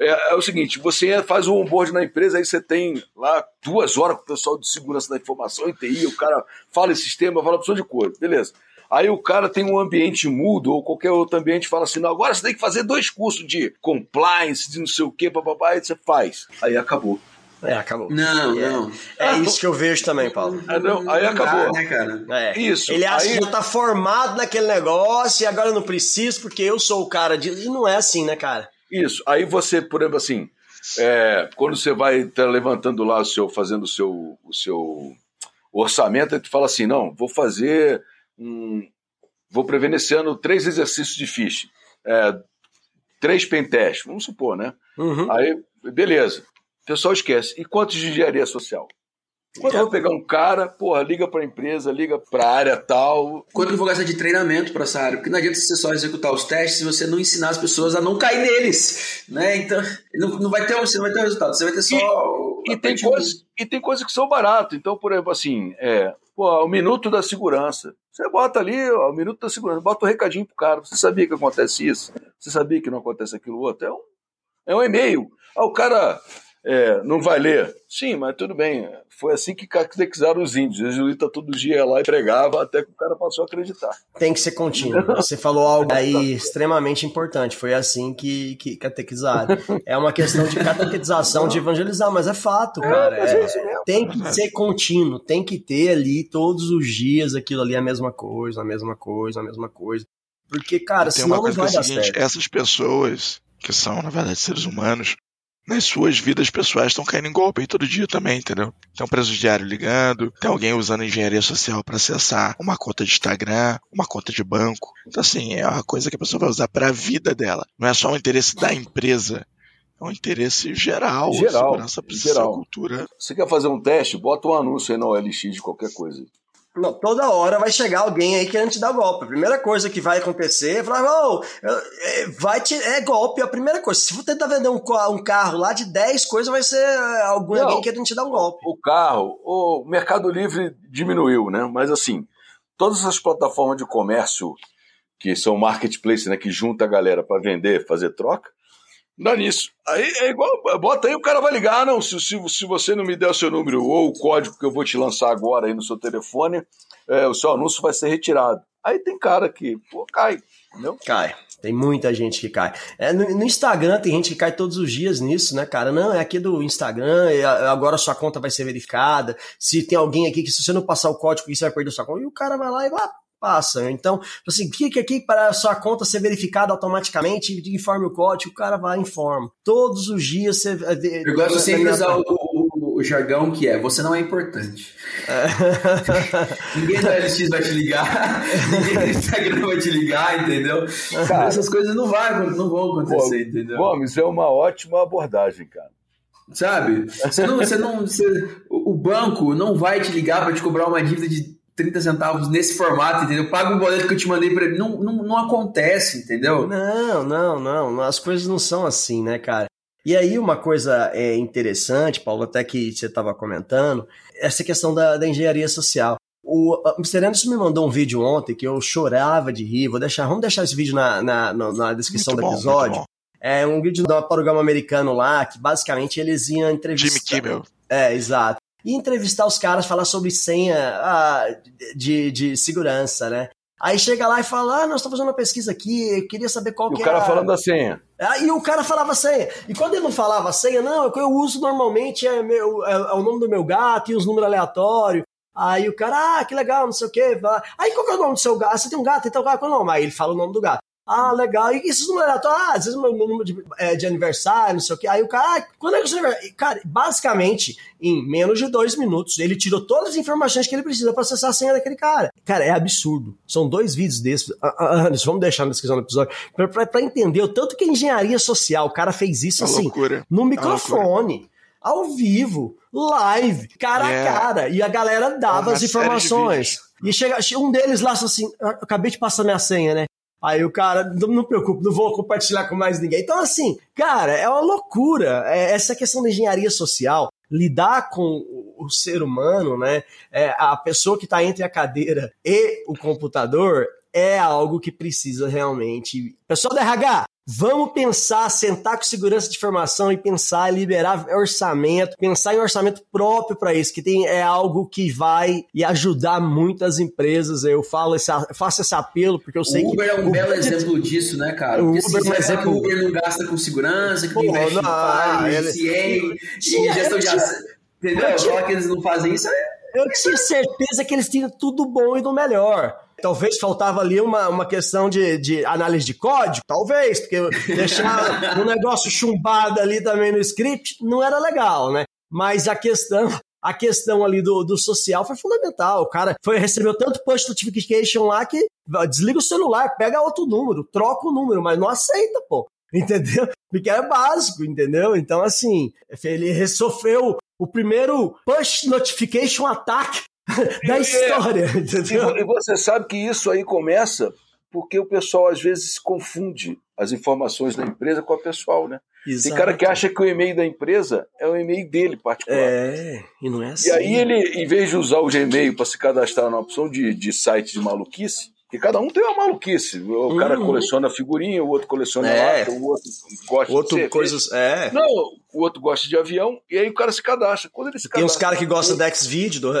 é- é o seguinte: você faz o onboard na empresa, aí você tem lá duas horas com o pessoal de segurança da informação e TI, o cara fala em sistema, fala opção de coisa, beleza. Aí o cara tem um ambiente mudo ou qualquer outro ambiente e fala assim: não, agora você tem que fazer dois cursos de compliance, de não sei o quê, papapá, aí você faz. Aí acabou. É, acabou. Não, É. não. É isso que eu vejo também, Paulo. Ah, não, aí acabou. né, cara? É. Isso, Ele acha aí- que já tá formado naquele negócio e agora eu não preciso porque eu sou o cara de. E não é assim, né, cara? Isso. Aí você, por exemplo, assim, é, quando você vai tá levantando lá o seu, fazendo o seu, o seu orçamento, aí tu fala assim, não, vou fazer um, vou prever nesse ano três exercícios de phishing, é, três pentests, vamos supor, né? Uhum. Aí, beleza. Pessoal esquece. E quantos de engenharia social? Quando eu vou pegar um cara, porra, liga pra empresa, liga pra área tal. Quanto eu vou gastar de treinamento para essa área? Porque não adianta você só executar os testes se você não ensinar as pessoas a não cair neles, né? Então, não, não vai ter, você não vai ter resultado, você vai ter só... E a tem, coisas, e tem coisas que são baratas. Então, por exemplo, assim, é, pô, o minuto da segurança. Você bota ali, ó, o minuto da segurança, bota o um recadinho pro cara. Você sabia que acontece isso? Você sabia que não acontece aquilo outro? É um, é um e-mail. Ah, o cara é, não vai ler. Sim, mas tudo bem. Foi assim que catequizaram os índios. O jesuíta todo dia ia lá e pregava até que o cara passou a acreditar. Tem que ser contínuo. Você falou algo aí extremamente importante. Foi assim que, que catequizaram. É uma questão de catequização, de evangelizar, mas é fato, cara. mas é É- tem que ser contínuo, tem que ter ali todos os dias aquilo ali, a mesma coisa, a mesma coisa, a mesma coisa. Porque, cara, Tem senão uma não é vai dar seguinte, certo. essas pessoas, que são, na verdade, seres humanos, nas suas vidas pessoais estão caindo em golpe aí todo dia também, entendeu? Tem um presidiário ligando, tem alguém usando engenharia social para acessar uma conta de Instagram, uma conta de banco. Então, assim, é uma coisa que a pessoa vai usar para a vida dela. Não é só um interesse da empresa, é um interesse geral. Geral, A segurança precisa geral. cultura. Você quer fazer um teste? Bota um anúncio aí na OLX de qualquer coisa. Não, toda hora vai chegar alguém aí querendo te dar golpe. A primeira coisa que vai acontecer é falar, oh, vai te, é golpe. A primeira coisa, se você tentar vender um, um carro lá de 10 coisas, vai ser é, algum, Não, alguém querendo te dar um golpe. O carro, o Mercado Livre diminuiu, né? Mas assim, todas as plataformas de comércio que são marketplace, né? Que junta a galera para vender, fazer troca, dá nisso. Aí é igual, bota aí, o cara vai ligar, não, se, se, se você não me der o seu número ou o código que eu vou te lançar agora aí no seu telefone, é, o seu anúncio vai ser retirado. Aí tem cara que, pô, cai, entendeu? Cai. Tem muita gente que cai. É, no, no, Instagram tem gente que cai todos os dias nisso, né, cara? Não, é aqui do Instagram, é, agora sua conta vai ser verificada. Se tem alguém aqui que se você não passar o código, você vai perder sua conta. E o cara vai lá e ah, passa. Então, assim, clique aqui para a sua conta ser verificada automaticamente, informe o código, o cara vai e informa. Todos os dias você. Eu gosto sempre de usar o, o, o, jargão que é: você não é importante. É. ninguém da LX vai te ligar, ninguém do Instagram vai te ligar, entendeu? Cara, essas coisas não, vai, não vão acontecer, pô, entendeu? Gomes, é uma ótima abordagem, cara. Sabe? Você não, você não, você, o banco não vai te ligar para te cobrar uma dívida de 30 centavos nesse formato, entendeu? Paga um boleto que eu te mandei para ele. Não, não, não acontece, entendeu? Não, não, não. As coisas não são assim, né, cara? E aí, uma coisa é interessante, Paulo, até que você estava comentando, essa questão da, da engenharia social. O Mr. Anderson me mandou um vídeo ontem que eu chorava de rir. Vou deixar, vamos deixar esse vídeo na, na, na descrição muito do episódio. é um vídeo de um programa americano lá que basicamente eles iam entrevistar. Jimmy Kimmel. É, exato e entrevistar os caras, falar sobre senha ah, de, de segurança, né? Aí chega lá e fala: Ah, nós estamos fazendo uma pesquisa aqui, eu queria saber qual e que o cara é. falando a senha. Ah, e o cara falava a senha. E quando ele não falava a senha, não, o que eu uso normalmente é, meu, é, é, o nome do meu gato e os números aleatórios. Aí o cara, ah, que legal, não sei o quê. Aí qual que é o nome do seu gato? Você tem um gato? Então qual é o nome? Aí ele fala o nome do gato. Ah, legal. E esses números aleatórios, ah, às vezes meu número de, é, de, aniversário, não sei o quê. Aí o cara, ah, quando é que você Cara, basicamente, em menos de dois minutos, ele tirou todas as informações que ele precisa para acessar a senha daquele cara. Cara, é absurdo. São dois vídeos desses. Ah, ah, ah vamos deixar na descrição do episódio. para entender o tanto que a engenharia social, o cara fez isso é assim, loucura. no é microfone. Ao vivo, live, cara a é. cara. E a galera dava as informações. E chega um deles lá assim: acabei de passar minha senha, né? Aí o cara, não, não preocupe, não vou compartilhar com mais ninguém. Então, assim, cara, é uma loucura. É, essa questão da engenharia social, lidar com o ser humano, né? É, a pessoa que está entre a cadeira e o computador é algo que precisa realmente. Pessoal da RH, Vamos pensar, sentar com segurança de informação e pensar em liberar orçamento, pensar em orçamento próprio para isso, que tem, é algo que vai e ajudar muitas empresas. Eu falo esse, faço esse apelo porque eu sei que. O Uber que, é um belo exemplo disso, né, cara? O Uber é um exemplo. O Uber não gasta com segurança, que não investe não, em gestão de Entendeu? Só que eles não fazem isso. Eu tinha certeza que eles tinham tudo bom e do melhor. Talvez faltava ali uma, uma questão de, de análise de código, talvez, porque deixar um negócio chumbado ali também no script não era legal, né? Mas a questão, a questão ali do, do social foi fundamental. O cara foi, recebeu tanto push notification lá que desliga o celular, pega outro número, troca o número, mas não aceita, pô. Entendeu? Porque é básico, entendeu? Então, assim, ele sofreu o primeiro push notification ataque da história. É, e, você sabe que isso aí começa porque o pessoal às vezes confunde as informações da empresa com a pessoal, né? Exato. Tem cara que acha que o e-mail da empresa é o e-mail dele particular. É, e não é assim. E aí ele, em vez de usar o Gmail para se cadastrar na opção de, de site de maluquice, que cada um tem uma maluquice. O cara uhum. coleciona figurinha, o outro coleciona é. lata, o outro gosta outro de coisas, é. Não, o outro gosta de avião, e aí o cara se cadastra. Quando ele se cadastra, tem uns caras que gostam do X-Video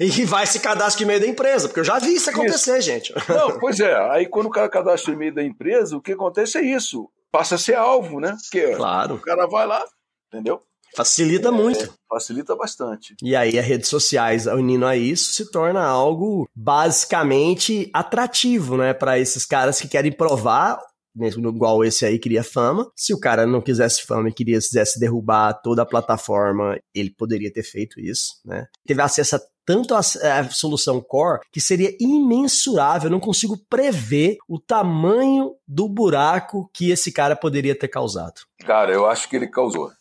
e vai se cadastrar no e-mail da empresa, porque eu já vi isso acontecer, isso. gente. Não, pois é. Aí quando o cara cadastra e-mail da empresa, o que acontece é isso. Passa a ser alvo, né? Porque claro. o cara vai lá, entendeu? Facilita é, muito. Facilita bastante. E aí as redes sociais unindo a isso se torna algo basicamente atrativo, né, para esses caras que querem provar igual esse aí queria fama. Se o cara não quisesse fama e queria quisesse derrubar toda a plataforma, ele poderia ter feito isso, né? Teve acesso a tanto a, a, solução core que seria imensurável. Eu não consigo prever o tamanho do buraco que esse cara poderia ter causado. Cara, eu acho que ele causou.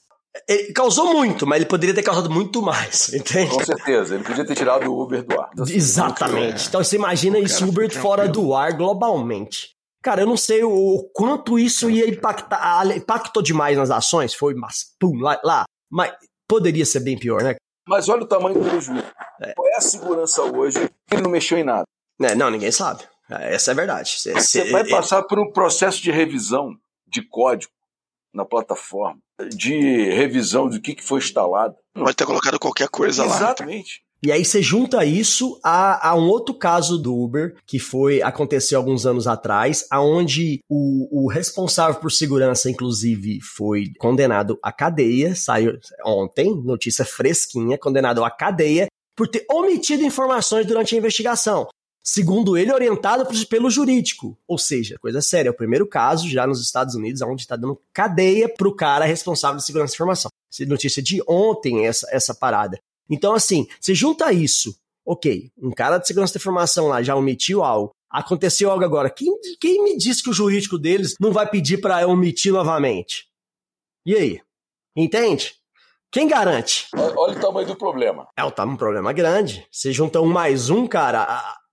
Ele causou muito, mas ele poderia ter causado muito mais, entende? Com certeza, ele podia ter tirado o Uber do ar. Exatamente. Então você imagina isso Uber fora do ar globalmente. Cara, eu não sei o, o quanto isso ia impactar. Impactou demais nas ações, foi, mas pum, lá, lá. Mas poderia ser bem pior, né? Mas olha o tamanho do prejuízo. É. Qual é a segurança hoje? Ele não mexeu em nada. É, não, ninguém sabe. Essa é a verdade. Você, você vai passar por um processo de revisão de código na plataforma, de revisão do que, que foi instalado. Pode ter colocado qualquer coisa Exatamente. lá. Exatamente. E aí você junta isso a, a, um outro caso do Uber, que foi aconteceu alguns anos atrás, aonde o, o responsável por segurança, inclusive, foi condenado à cadeia, saiu ontem, notícia fresquinha, condenado à cadeia por ter omitido informações durante a investigação. Segundo ele, orientado pelo jurídico. Ou seja, coisa séria, é o primeiro caso já nos Estados Unidos onde está dando cadeia pro cara responsável de segurança de informação. Notícia de ontem essa, essa parada. Então, assim, você junta isso, ok, um cara de segurança da informação lá já omitiu algo, aconteceu algo agora, quem, quem me disse que o jurídico deles não vai pedir para omitir novamente? E aí? Entende? Quem garante? Olha o tamanho do problema. É o tamanho um problema grande. Você junta um mais um, cara,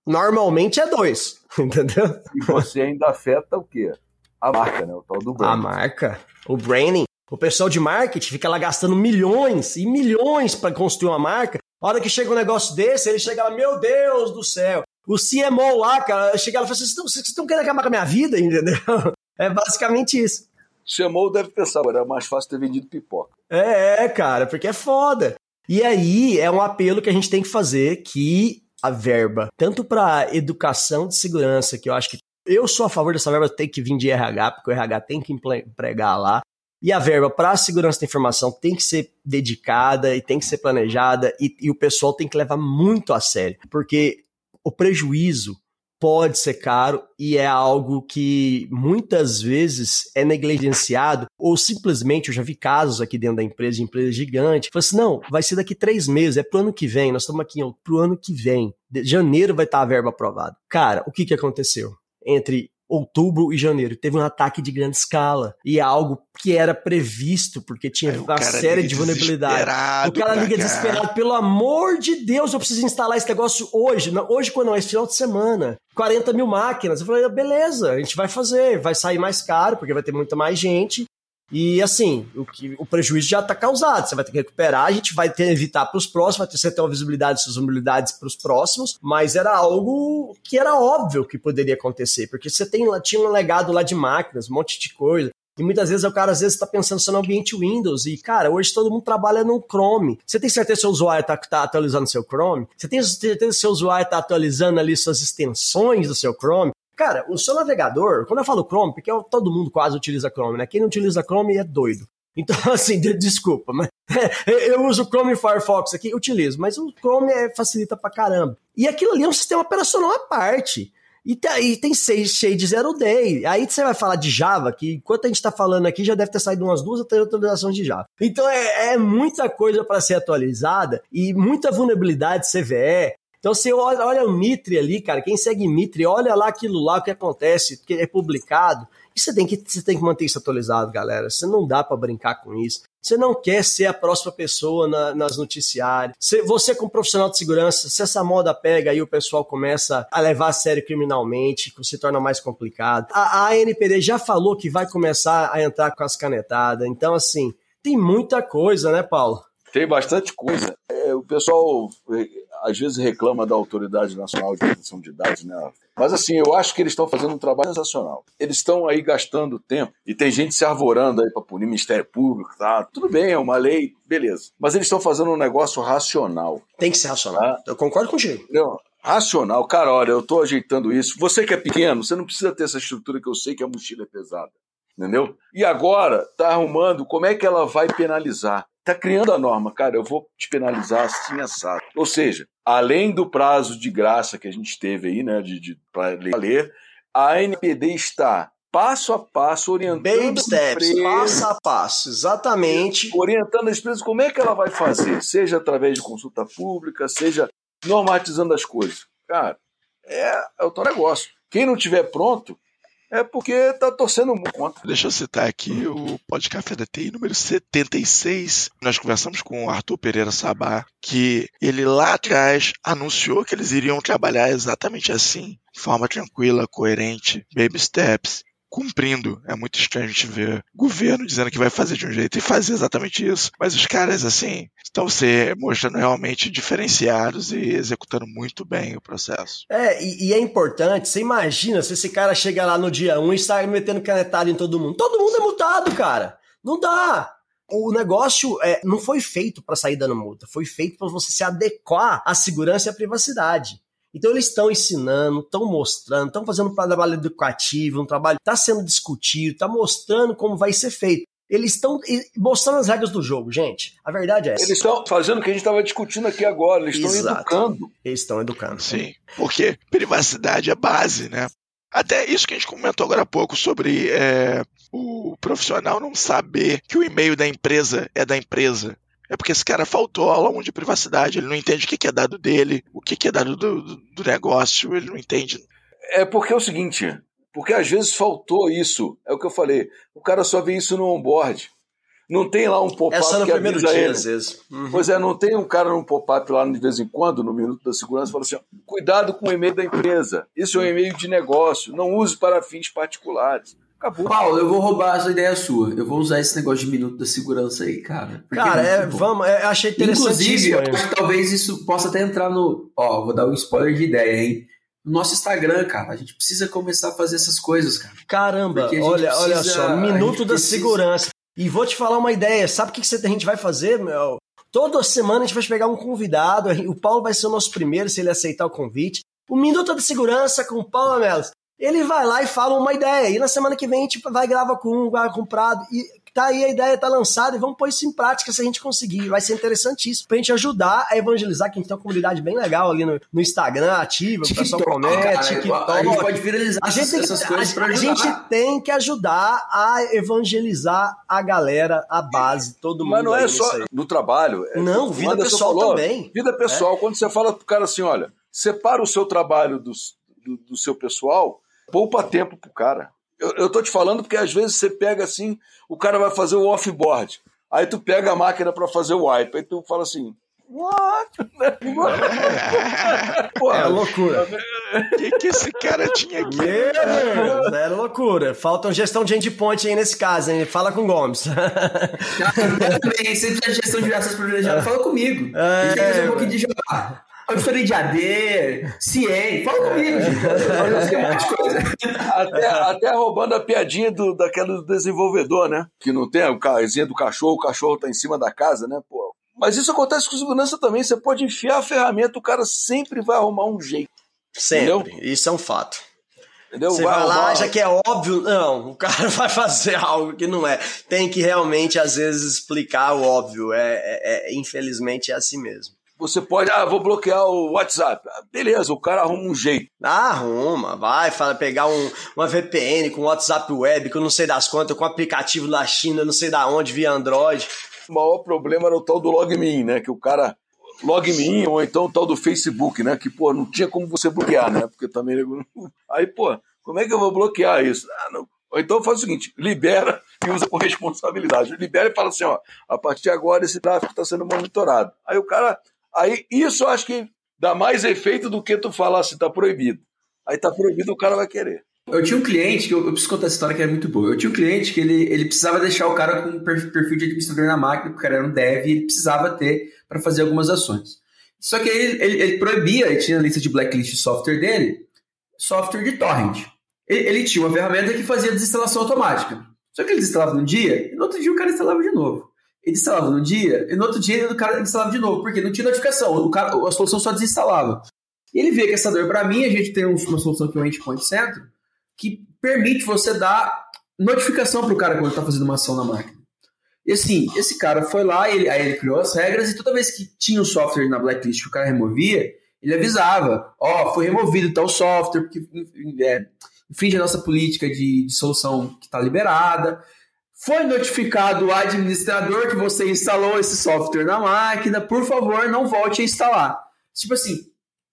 normalmente é dois, entendeu? E você ainda afeta o quê? A marca, né? O tal do branding. A marca, o branding. O pessoal de marketing fica lá gastando milhões e milhões para construir uma marca. A hora que chega um negócio desse, ele chega lá, meu Deus do céu. O CMO lá, cara, chega lá e fala assim, vocês estão querendo acabar com a minha vida, entendeu? É basicamente isso. O CMO deve pensar, era mais fácil ter vendido pipoca. É, é, cara, porque é foda. E aí é um apelo que a gente tem que fazer que a verba, tanto para educação de segurança, que eu acho que eu sou a favor dessa verba ter que vir de RH, porque o RH tem que empregar lá, e a verba para a segurança da informação tem que ser dedicada e tem que ser planejada e, e, o pessoal tem que levar muito a sério, porque o prejuízo pode ser caro e é algo que muitas vezes é negligenciado ou simplesmente eu já vi casos aqui dentro da empresa, de empresa gigante, falou assim, não, vai ser daqui três meses, é pro ano que vem, nós estamos aqui pro ano que vem, de janeiro vai estar a verba aprovada. Cara, o que que aconteceu? Entre outubro e janeiro. Teve um ataque de grande escala. E é algo que era previsto, porque tinha Aí uma série de vulnerabilidades. O cara liga cá. desesperado. Pelo amor de Deus, eu preciso instalar esse negócio hoje. Não, hoje, quando não, é final de semana. 40 mil máquinas. Eu falei, beleza, a gente vai fazer. Vai sair mais caro, porque vai ter muita mais gente. E assim, o, que, o prejuízo já está causado, você vai ter que recuperar, a gente vai ter evitar para os próximos, vai ter que ter uma visibilidade suas vulnerabilidades para os próximos, mas era algo que era óbvio que poderia acontecer, porque você tem, tinha um legado lá de máquinas, um monte de coisa. E muitas vezes o cara às vezes está pensando só no ambiente Windows. E, cara, hoje todo mundo trabalha no Chrome. Você tem certeza que seu usuário está tá atualizando seu Chrome? Você tem certeza que seu usuário está atualizando ali suas extensões do seu Chrome? Cara, o seu navegador, quando eu falo Chrome, porque todo mundo quase utiliza Chrome, né? Quem não utiliza Chrome é doido. Então, assim, desculpa, mas eu uso Chrome e Firefox aqui, utilizo, mas o Chrome é, facilita pra caramba. E aquilo ali é um sistema operacional à parte. E tem, tem cheio de zero day. Aí você vai falar de Java, que enquanto a gente está falando aqui, já deve ter saído umas duas ou três atualizações de Java. Então é, é muita coisa para ser atualizada e muita vulnerabilidade CVE. Então você olha, olha o Mitre ali, cara, quem segue Mitre, olha lá aquilo lá, o que acontece, que é publicado. E você tem que, você tem que manter isso atualizado, galera. Você não dá para brincar com isso. Você não quer ser a próxima pessoa na, nas noticiários. Você, você, como profissional de segurança, se essa moda pega aí o pessoal começa a levar a sério criminalmente, se torna mais complicado. A, a ANPD já falou que vai começar a entrar com as canetadas. Então, assim, tem muita coisa, né, Paulo? Tem bastante coisa. É, o pessoal às vezes reclama da Autoridade Nacional de Proteção de Dados, né? Mas assim, eu acho que eles estão fazendo um trabalho sensacional. Eles estão aí gastando tempo e tem gente se arvorando aí para punir o Ministério Público, tá? Tudo bem, é uma lei, beleza. Mas eles estão fazendo um negócio racional. Tem que ser racional. Tá? Eu concordo contigo. Não, racional. Cara, olha, eu estou ajeitando isso. Você que é pequeno, você não precisa ter essa estrutura que eu sei que a mochila é pesada. Entendeu? E agora tá arrumando como é que ela vai penalizar. Tá criando a norma, cara, eu vou te penalizar assim assado. Ou seja, além do prazo de graça que a gente teve aí, né, de, de para ler, a NPD está passo a passo orientando Baby steps, passo a passo, exatamente. Orientando as empresas como é que ela vai fazer, seja através de consulta pública, seja normatizando as coisas. Cara, é, é o teu negócio. Quem não tiver pronto, é porque tá torcendo muito contra. Deixa eu citar aqui o Pod Café da TI número 76. Nós conversamos com o Arthur Pereira Sabá, que ele lá atrás anunciou que eles iriam trabalhar exatamente assim, de forma tranquila, coerente, baby steps, cumprindo. É muito estranho a gente ver governo dizendo que vai fazer de um jeito e fazer exatamente isso. Mas os caras, assim, estão se mostrando realmente diferenciados e executando muito bem o processo. É, e, e é importante, você imagina se esse cara chega lá no dia 1 e está metendo canetada em todo mundo. Todo mundo é multado, cara. Não dá. O negócio é, não foi feito para sair dando multa, foi feito para você se adequar à segurança e à privacidade. Então eles estão ensinando, estão mostrando, estão fazendo um trabalho educativo, um trabalho está sendo discutido, está mostrando como vai ser feito. Eles estão mostrando as regras do jogo, gente. A verdade é essa. Eles estão fazendo o que a gente estava discutindo aqui agora. Eles estão educando. Eles estão educando. Sim, porque privacidade é base, né? Até isso que a gente comentou agora há pouco sobre é, o profissional não saber que o e-mail da empresa é da empresa. É porque esse cara faltou aula 1 de privacidade, ele não entende o que é dado dele, o que é dado do, do negócio, ele não entende. É porque é o seguinte, porque às vezes faltou isso, é o que eu falei, o cara só vê isso no onboard. Não tem lá um É pop-up só no que primeiro avisa dia, ele. às vezes. Uhum. Pois é, não tem um cara num pop-up lá de vez em quando, no Minuto da Segurança, fala assim: ó, cuidado com o e-mail da empresa. Isso é um e-mail de negócio, não use para fins particulares. Acabou. Paulo, eu vou roubar essa ideia sua. Eu vou usar esse negócio de minuto da segurança aí, cara. Cara, é, bom. vamos, é, achei Inclusive, interessantíssimo. eu acho que talvez isso possa até entrar no. Ó, vou dar um spoiler de ideia, hein? No nosso Instagram, cara. A gente precisa começar a fazer essas coisas, cara. Caramba, olha, olha precisa- só, a minuto da precisa- segurança. E vou te falar uma ideia, sabe o que, a gente vai fazer, meu? Toda semana a gente vai pegar um convidado, o Paulo vai ser o nosso primeiro, se ele aceitar o convite. O Minuto da Segurança com o Paulo Melos. Ele vai lá e fala uma ideia, e na semana que vem a gente vai gravar com um, vai com o Prado, e tá aí a ideia tá lançada, e vamos pôr isso em prática se a gente conseguir. Vai ser interessantíssimo pra gente ajudar a evangelizar, que a gente tem uma comunidade bem legal ali no, no Instagram, ativa, o pessoal cara, TikTok. A gente pode viralizar A gente, tem essas que, coisas a, pra a ajudar. gente tem que ajudar a evangelizar a galera, a base, todo mundo. Mas não é só no trabalho. é- Não, vida pessoal falou, também. Vida pessoal. Quando você fala pro cara assim, olha, separa o seu trabalho do, do, do seu pessoal, poupa tempo pro cara. Eu, eu tô te falando porque às vezes você pega assim, o cara vai fazer o offboard. Aí tu pega a máquina para fazer o wipe. Aí tu fala assim, what? É loucura. O que, que esse cara tinha aqui? Deus, é loucura. Falta gestão de endpoint aí nesse caso, hein? Fala com o Gomes. Eu também, se de gestão de acesso privilegiado, fala comigo. a gente tem que fazer um pouquinho de Java. Auditoria de AD, CIEM, fala comigo, gente. Eu um monte de coisa. até, até roubando a piadinha do, daquele do desenvolvedor, né? Que não tem o casinha do cachorro, o cachorro tá em cima da casa, né? Pô. Mas isso acontece com segurança também. Você pode enfiar a ferramenta, o cara sempre vai arrumar um jeito. Sempre. Isso é um fato. Entendeu? Você vai lá, arrumar- já que é óbvio. Não, o cara vai fazer algo que não é. Tem que realmente, às vezes, explicar o óbvio. É, é- é- infelizmente, é assim mesmo. Você pode, ah, vou bloquear o WhatsApp. Ah, Beleza, o cara arruma um jeito. Ah, arruma, vai fala, pegar um, uma VPN com WhatsApp web, que eu não sei das quantas, com aplicativo da China, não sei da onde, via Android. O maior problema era o tal do LogMeIn, né? Que o cara. LogMeIn, ou então o tal do Facebook, né? Que, pô, não tinha como você bloquear, né? Porque também. Aí, pô, como é que eu vou bloquear isso? Ah, não. Ou então faz o seguinte: libera e usa com responsabilidade. Libera e fala assim: ó, a partir de agora esse tráfego está sendo monitorado. Aí o cara. Aí isso eu acho que dá mais efeito do que tu falar assim, tá proibido. Aí tá proibido, o cara vai querer. Eu tinha um cliente, que eu, eu preciso contar essa história que é muito boa. Eu tinha um cliente que ele, ele precisava deixar o cara com per- perfil de administrador na máquina, porque o cara era um dev e ele precisava ter para fazer algumas ações. Só que ele, ele, ele proibia, ele tinha a lista de blacklist de software dele, software de torrent. Ele, ele tinha uma ferramenta que fazia desinstalação automática. Só que ele desinstalava num dia, e no outro dia o cara instalava de novo. Ele instalava num dia, e no outro dia o cara instalava de novo, porque não tinha notificação, o cara, a solução só desinstalava. Ele vê que essa dor, para mim, a gente tem um- uma solução que é o Endpoint Center, que permite você dar notificação para o cara quando está fazendo uma ação na máquina. E assim, esse cara foi lá, ele, aí ele criou as regras, e toda vez que tinha um software na blacklist que o cara removia, ele avisava: Ó, foi removido tal software, porque é, infringe a nossa política de, de solução que está liberada. Foi notificado o administrador que você instalou esse software na máquina, por favor, não volte a instalar. Tipo assim,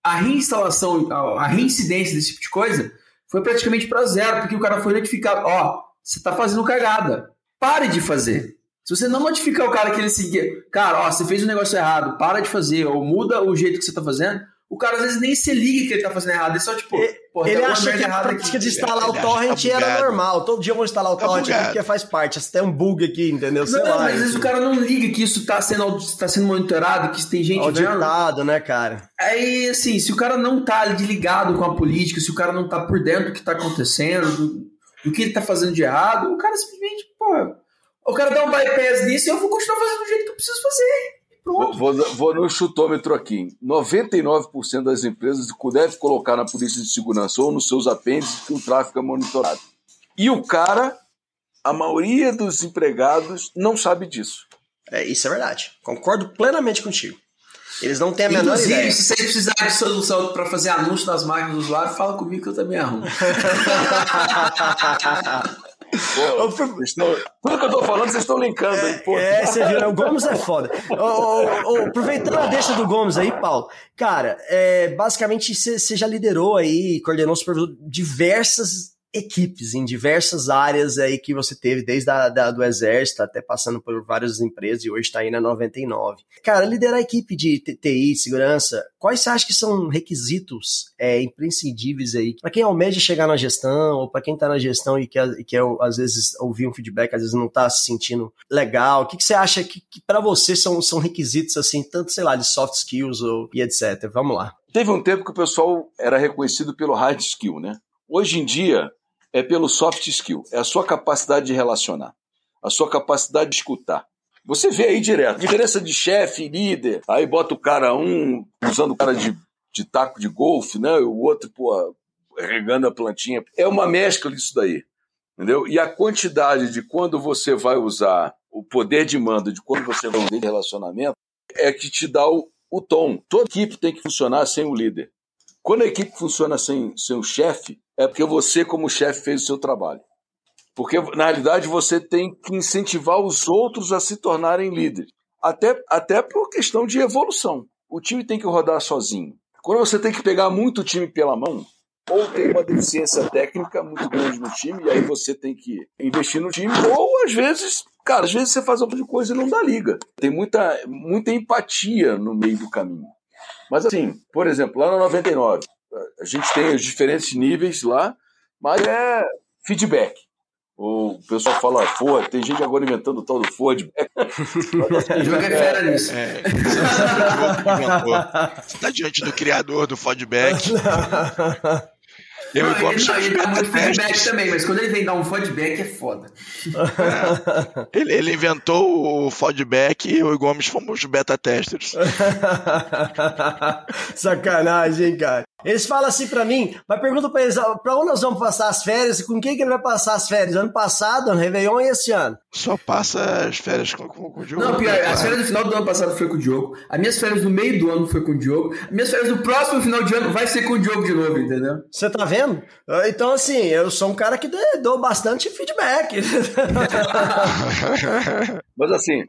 a reinstalação, a reincidência desse tipo de coisa foi praticamente para zero, porque o cara foi notificado, ó, você tá fazendo cagada, pare de fazer. Se você não notificar o cara que ele seguir, cara, ó, você fez um negócio errado, para de fazer, ou muda o jeito que você tá fazendo, o cara às vezes nem se liga que ele tá fazendo errado, ele só tipo, pô, ele acha que a prática de instalar o torrent tá era normal. Todo dia eu vou instalar o tá torrent aqui porque faz parte. Você tem um bug aqui, entendeu? Sei não, lá, mas às vezes o cara não liga que isso tá sendo, tá sendo monitorado, que tem gente auditado, né, cara? Aí, assim, se o cara não tá ali ligado com a política, se o cara não tá por dentro do que tá acontecendo, do, do que ele tá fazendo de errado, o cara simplesmente, pô, o cara dá um bypass nisso e eu vou continuar fazendo do jeito que eu preciso fazer. Vou, vou, vou, no chutômetro aqui. 99% das empresas devem colocar na polícia de segurança ou nos seus apêndices que o tráfego é monitorado. E o cara, a maioria dos empregados não sabe disso. É, isso é verdade. Concordo plenamente contigo. Eles não têm a menor Inclusive, ideia. se você precisar de solução para fazer anúncio nas máquinas do usuário, fala comigo que eu também arrumo. Pô, estão, tudo que eu tô falando, vocês estão linkando aí, pô. É, você viu, né? O Gomes é foda. aproveitando a deixa do Gomes aí, Paulo, cara, é, basicamente você já liderou aí, coordenou diversas equipes em diversas áreas aí que você teve, desde a, da, do exército até passando por várias empresas e hoje está aí na 99. Cara, liderar a equipe de TI, segurança, quais você acha que são requisitos é, imprescindíveis aí para quem almeja chegar na gestão ou para quem está na gestão e quer, e quer às vezes ouvir um feedback, às vezes não está se sentindo legal? O que, que você acha que, que para você são, são requisitos assim, tanto sei lá de soft skills ou, e etc. Vamos lá. Teve um tempo que o pessoal era reconhecido pelo hard skill, né? Hoje em dia, é pelo soft skill, é a sua capacidade de relacionar, a sua capacidade de escutar. Você vê aí direto, diferença de chefe, líder, aí bota o cara um usando o cara de, de taco de golfe, né? O outro, pô, regando a plantinha. É uma mescla disso daí, entendeu? E a quantidade de quando você vai usar o poder de mando, de quando você vai usar de relacionamento, é que te dá o, o tom. Toda equipe tem que funcionar sem o líder. Quando a equipe funciona sem, sem o chefe, é porque você, como chefe, fez o seu trabalho. Porque, na realidade, você tem que incentivar os outros a se tornarem líderes. Até, até por questão de evolução. O time tem que rodar sozinho. Quando você tem que pegar muito o time pela mão, ou tem uma deficiência técnica muito grande no time, e aí você tem que investir no time, ou às vezes, cara, às vezes você faz alguma coisa e não dá liga. Tem muita, muita empatia no meio do caminho. Mas assim, por exemplo, lá na 99, a gente tem os diferentes níveis lá, mas é feedback. O pessoal fala Ford, tem gente agora inventando o tal do Ford. é fera nisso. É, você está diante do criador do Fodback. Eu não, ele, não, ele dá muito feedback também, mas quando ele vem dar um feedback é foda. É. Ele, ele, inventou o feedback e eu e Gomes fomos beta testers. Sacanagem, cara. Eles falam assim pra mim, mas pergunta pra eles, pra onde nós vamos passar as férias e com quem que ele vai passar as férias? Ano passado, ano Réveillon e esse ano? Só passa as férias com, com, com o Diogo. Não, pior, as férias do final do ano passado foi com o Diogo, as minhas férias do meio do ano foi com o Diogo, as minhas férias do próximo final de ano vai ser com o Diogo de novo, entendeu? Você tá vendo? Então, assim, eu sou um cara que dou bastante feedback. mas assim,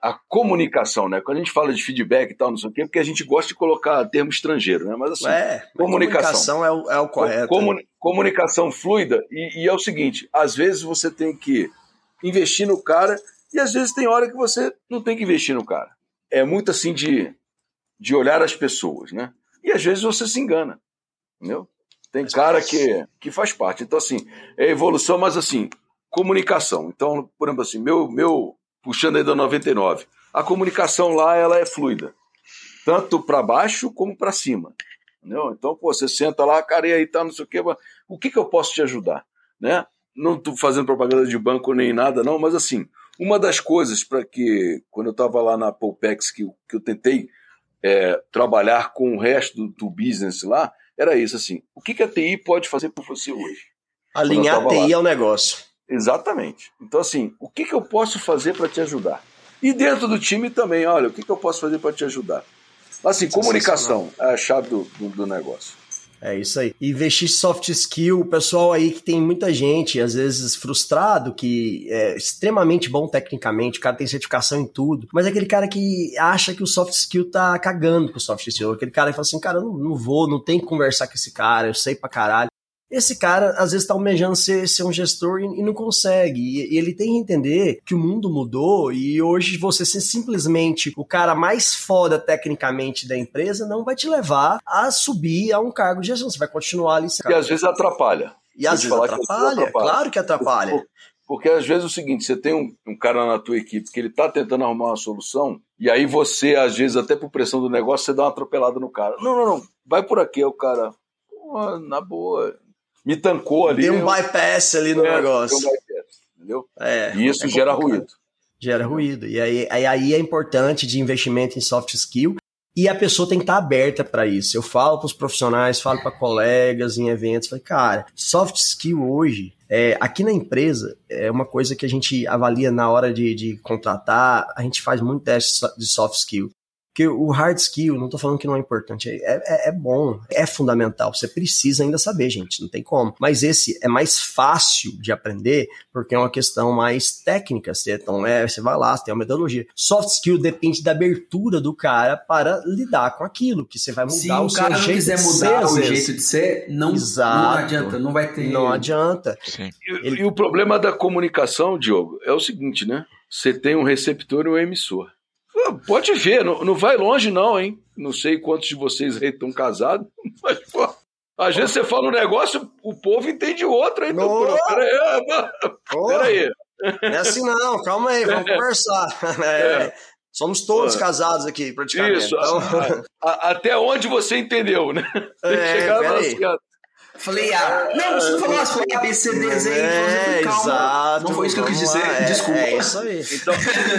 a comunicação, né? Quando a gente fala de feedback e tal, não sei o quê, porque a gente gosta de colocar termo estrangeiro, né? Mas assim, é, comunicação. comunicação é o, é o correto. Comuni comunicação fluida, e, e, é o seguinte: às vezes você tem que investir no cara, e às vezes tem hora que você não tem que investir no cara. É muito assim de, de olhar as pessoas, né? E às vezes você se engana, entendeu? Tem cara que, que faz parte. Então, assim, é evolução, mas assim, comunicação. Então, por exemplo, assim, meu, meu puxando aí da 99. A comunicação lá ela é fluida, tanto para baixo como para cima. Entendeu? Então, pô, você senta lá, cara, e aí tá, não sei o quê, o que, que eu posso te ajudar? Né? Não estou fazendo propaganda de banco nem nada, não, mas assim, uma das coisas para que, quando eu estava lá na Polpex, que, que eu tentei é, trabalhar com o resto do, do, business lá, era isso, assim, o que, que a TI pode fazer por você hoje? Alinhar a TI ao negócio. Exatamente. Então, assim, o que, que eu posso fazer para te ajudar? E dentro do time também, olha, o que, que eu posso fazer para te ajudar? Assim, comunicação é a chave do, do, do, negócio. É isso aí. Investir soft skill, o pessoal aí que tem muita gente, às vezes frustrado, que é extremamente bom tecnicamente, o cara tem certificação em tudo, mas é aquele cara que acha que o soft skill tá cagando com o soft skill. Aquele cara que fala assim, cara, eu não, não vou, não tem que conversar com esse cara, eu sei pra caralho. Esse cara às vezes está almejando ser, ser um gestor e, e não consegue. E, e, ele tem que entender que o mundo mudou e hoje você ser simplesmente o cara mais foda tecnicamente da empresa não vai te levar a subir a um cargo de gestão. Você vai continuar ali. E às vezes atrapalha. E às vezes atrapalha, atrapalha, claro que atrapalha. Porque, porque às vezes é o seguinte, você tem um, um cara na tua equipe que ele está tentando arrumar uma solução e aí você, às vezes, até por pressão do negócio, você dá uma atropelada no cara. Não, não, não, vai por aqui, o cara, na boa, me tancou ali. Tem um bypass ali no é, negócio. Um bypass, entendeu? É, e isso é gera ruído. Gera ruído. E aí, aí, é importante de investimento em soft skill. E a pessoa tem que estar aberta para isso. Eu falo para os profissionais, falo para colegas em eventos, falo, cara, soft skill hoje, é, aqui na empresa, é uma coisa que a gente avalia na hora de, de contratar, a gente faz muito teste de soft skill. Porque o hard skill, não estou falando que não é importante, é, é, é, bom, é fundamental. Você precisa ainda saber, gente, não tem como. Mas esse é mais fácil de aprender porque é uma questão mais técnica. Você, então, é, você vai lá, você tem uma metodologia. Soft skill depende da abertura do cara para lidar com aquilo, que você vai mudar Se o, o cara não quiser mudar ser, o jeito de ser, não, não adianta, não vai ter. Não adianta. Sim. E, Ele... e o problema da comunicação, Diogo, é o seguinte, né? Você tem um receptor e um emissor. Pode ver, não, não vai longe, não, hein? Não sei quantos de vocês aí estão casados, mas, pô, às vezes você fala um negócio, o povo entende outro, hein? Então, peraí, peraí. Não é assim não, calma aí, vamos conversar. É, é. Somos todos casados aqui, praticamente. Isso, então... a, até onde você entendeu, né? Tem que é, chegar na Falei, ah, não, você não falou A, B, C, D, Z, é, exato. Não foi isso que eu quis dizer, é, desculpa. É isso aí. Então,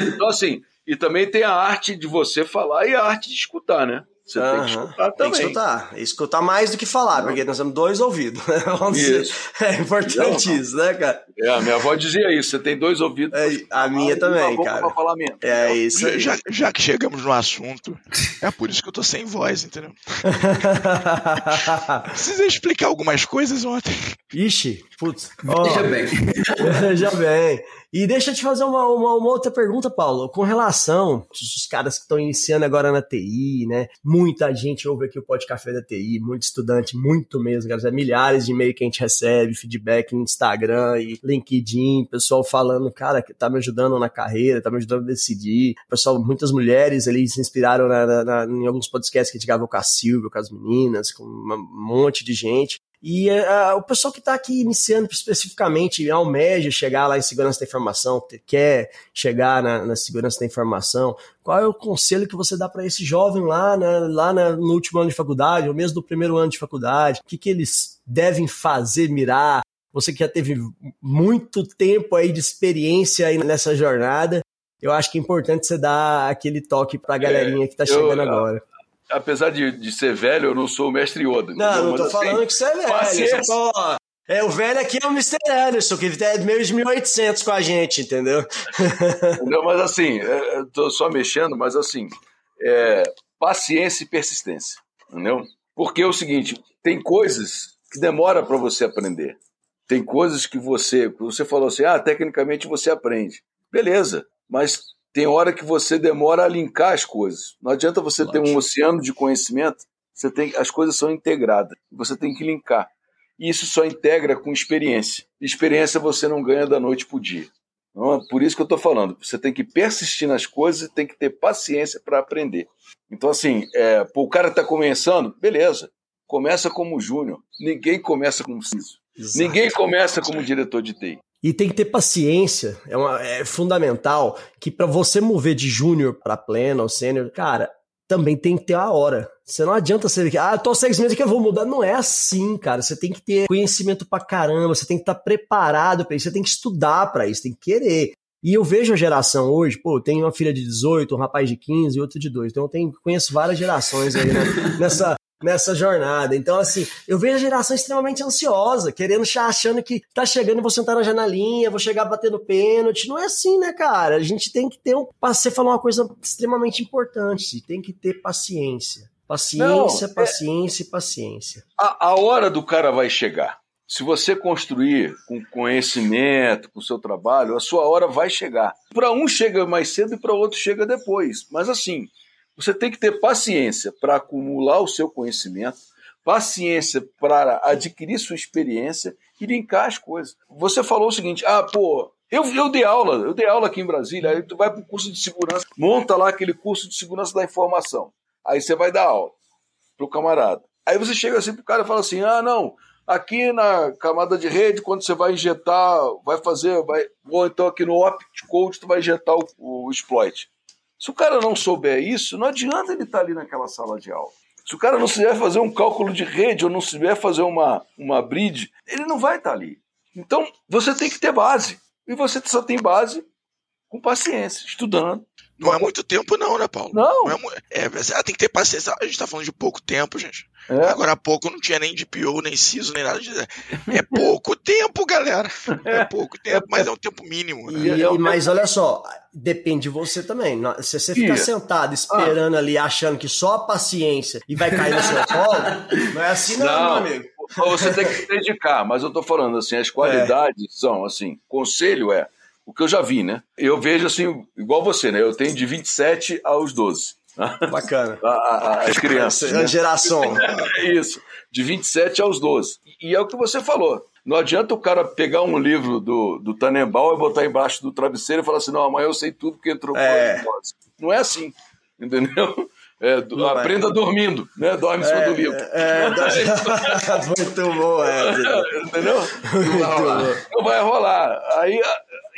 então, assim, e também tem a arte de você falar e a arte de escutar, né? Você uhum. tem que escutar também. Tem que escutar. Escutar mais do que falar, porque nós temos dois ouvidos. Né? Isso. É importante isso, né, cara? É, a minha avó dizia isso: você tem dois ouvidos. É, a minha também, cara. Falar mesmo, é isso. Aí. Já, já que chegamos no assunto, é por isso que eu tô sem voz, entendeu? Precisei explicar algumas coisas ontem. Ixi, putz. Oh, Veja bem. Veja bem. E deixa eu te fazer uma, uma, uma, outra pergunta, Paulo, com relação aos caras que estão iniciando agora na TI, né? Muita gente ouve aqui o Pod Café da TI, muito estudante, muito mesmo, cara. É milhares de e-mail que a gente recebe, feedback no Instagram e LinkedIn, pessoal falando, cara, que tá me ajudando na carreira, tá me ajudando a decidir. Pessoal, muitas mulheres ali se inspiraram na, na, na, em alguns podcasts que a gente gravou com a Silvia, com as meninas, com um monte de gente. E uh, o pessoal que está aqui iniciando especificamente almeja chegar lá em segurança da informação, quer chegar na, na, segurança da informação, qual é o conselho que você dá para esse jovem lá, né, lá na, no último ano de faculdade, ou mesmo no primeiro ano de faculdade? O que, que eles devem fazer, mirar? Você que já teve muito tempo aí de experiência aí nessa jornada, eu acho que é importante você dar aquele toque para a galerinha que está chegando eu, agora apesar de, de ser velho, eu não sou o mestre Yoda. Não, não tô assim, falando que você é velho. Paciência. É, o velho aqui é o Mr. Anderson, que é meio de 1800 com a gente, entendeu? Não, mas assim, é, eu tô só mexendo, mas assim, é, paciência e persistência, entendeu? Porque é o seguinte, tem coisas que demora para você aprender. Tem coisas que você, você falou assim, ah, tecnicamente você aprende. Beleza, mas tem hora que você demora a linkar as coisas. Não adianta você Lógico. ter um oceano de conhecimento, você tem, as coisas são integradas, você tem que linkar. E isso só integra com experiência. Experiência você não ganha da noite para o dia. Não, por isso que eu estou falando, você tem que persistir nas coisas e tem que ter paciência para aprender. Então, assim, é, pô, o cara está começando, beleza, começa como júnior. Ninguém começa como CISO. Ninguém começa como diretor de TI. E tem que ter paciência, é, uma, é fundamental que para você mover de júnior para pleno ou sênior, cara, também tem que ter a hora. Você não adianta ser ah, tô seis meses que eu vou mudar. Não é assim, cara. Você tem que ter conhecimento pra caramba, você tem que estar tá preparado para isso, você tem que estudar para isso, tem que querer. E eu vejo a geração hoje, pô, tem uma filha de 18, um rapaz de 15 e outro de 2. Então eu tenho, conheço várias gerações aí né, nessa, nessa jornada. Então, assim, eu vejo a geração extremamente ansiosa, querendo, achando que tá chegando e vou sentar na janelinha, vou chegar batendo pênalti. Não é assim, né, cara? A gente tem que ter um. Você falou uma coisa extremamente importante: tem que ter paciência. Paciência, Não, paciência e é... paciência. A, a hora do cara vai chegar. Se você construir com conhecimento, com o seu trabalho, a sua hora vai chegar. Para um chega mais cedo e para outro chega depois. Mas assim, você tem que ter paciência para acumular o seu conhecimento, paciência para adquirir sua experiência e linkar as coisas. Você falou o seguinte: ah, pô, eu, eu dei aula, eu dei aula aqui em Brasília, aí tu vai para o curso de segurança, monta lá aquele curso de segurança da informação. Aí você vai dar aula pro camarada. Aí você chega assim pro cara e fala assim: ah, não, aqui na camada de rede, quando você vai injetar, vai fazer, vai, ou então aqui no optcode, tu vai injetar o, o exploit. Se o cara não souber isso, não adianta ele estar tá ali naquela sala de aula. Se o cara não souber fazer um cálculo de rede ou não souber fazer uma, uma bridge, ele não vai estar tá ali. Então, você tem que ter base. E você só tem base com paciência, estudando, não é muito tempo, não, né, Paulo? Não. não é, é, tem que ter paciência. A gente tá falando de pouco tempo, gente. É. Agora há pouco não tinha nem DPO, nem CISO, nem nada de. É pouco tempo, galera. É pouco tempo, mas é um tempo mínimo. Né? E, e, mas olha só, depende de você também. Se você ficar sentado esperando ah. ali, achando que só a paciência e vai cair no seu colo, não é assim, não, não meu amigo. Você tem que se dedicar, mas eu tô falando assim, as qualidades é. são assim, conselho é o que eu já vi, né? Eu vejo assim, igual você, né? Eu tenho de 27 aos 12. Bacana. As crianças. Né? geração. É isso. De 27 aos 12. E é o que você falou. Não adianta o cara pegar um livro do, do Tannenbaum e botar embaixo do travesseiro e falar assim: não, amanhã eu sei tudo porque entrou é. Não é assim. Entendeu? É, do, aprenda vai. dormindo, né? Dorme é, do livro. É, é muito bom, é. Entendeu? Não vai rolar. Não vai rolar. Aí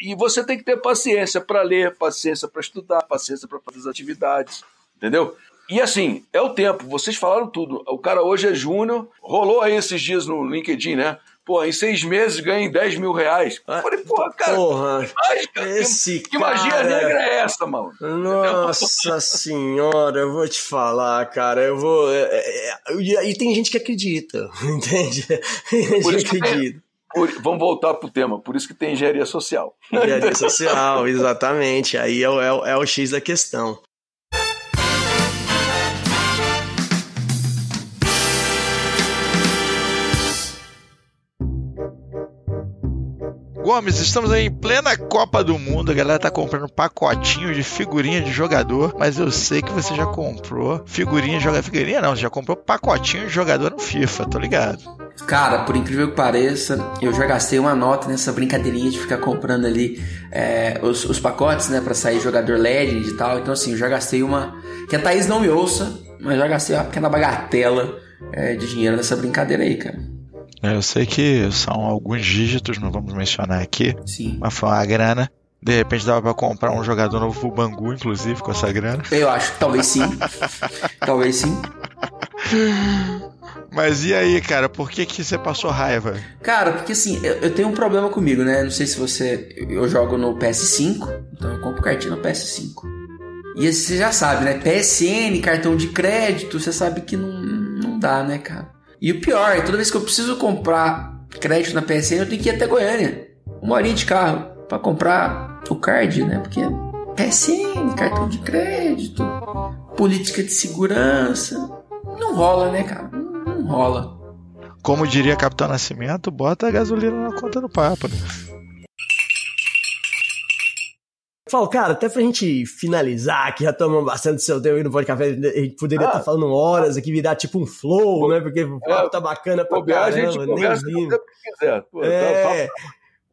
e você tem que ter paciência para ler, paciência para estudar, paciência para fazer as atividades, entendeu? E assim, é o tempo, vocês falaram tudo. O cara hoje é júnior, rolou aí esses dias no LinkedIn, né? Pô, em seis meses ganha 10 mil reais. Eu falei, porra, cara, porra, esse que, que magia negra é essa, mano? Nossa senhora, eu vou te falar, cara, eu vou. É, é, é, e tem gente que acredita, entende? Tem gente que acredita. Por, vamos voltar para o tema, por isso que tem engenharia social. Engenharia social, exatamente. Aí é, é, é o X da questão. Gomes, estamos em plena Copa do Mundo. A galera tá comprando pacotinho de figurinha de jogador, mas eu sei que você já comprou figurinha de jogador. Figurinha não, você já comprou pacotinho de jogador no FIFA, tô ligado. Cara, por incrível que pareça, eu já gastei uma nota nessa brincadeirinha de ficar comprando ali é, os, os, pacotes, né, para sair jogador Legend e tal. Então, assim, eu já gastei uma. Que a Thaís não me ouça, mas já gastei uma pequena bagatela é, de dinheiro nessa brincadeira aí, cara. É, eu sei que são alguns dígitos, não vamos mencionar aqui. Sim. Mas foi uma grana. De repente dava para comprar um jogador novo pro Bangu, inclusive, com essa grana. Eu acho, talvez sim. talvez sim. Mas e aí, cara, por que, que você passou raiva? Cara, porque assim, eu, eu, tenho um problema comigo, né? Não sei se você. Eu jogo no PS5, então eu compro cartinha no PS5. E você já sabe, né? PSN, cartão de crédito, você sabe que não, não dá, né, cara? E o pior, toda vez que eu preciso comprar crédito na PSN, eu tenho que ir até Goiânia. Uma horinha de carro para comprar o card, né? Porque PSN, cartão de crédito, política de segurança. Não rola, né, cara? Não, não rola. Como diria Capitão Nascimento, bota a gasolina na conta do Papa. Né? Falo, cara, até pra gente finalizar, que já tomamos bastante seu tempo aí no podcast, a gente poderia estar ah, tá falando horas aqui, virar tipo um flow, né? Porque o papo é, tá bacana pra caramba, a gente nem vi. Quiser. Pô, é, tá,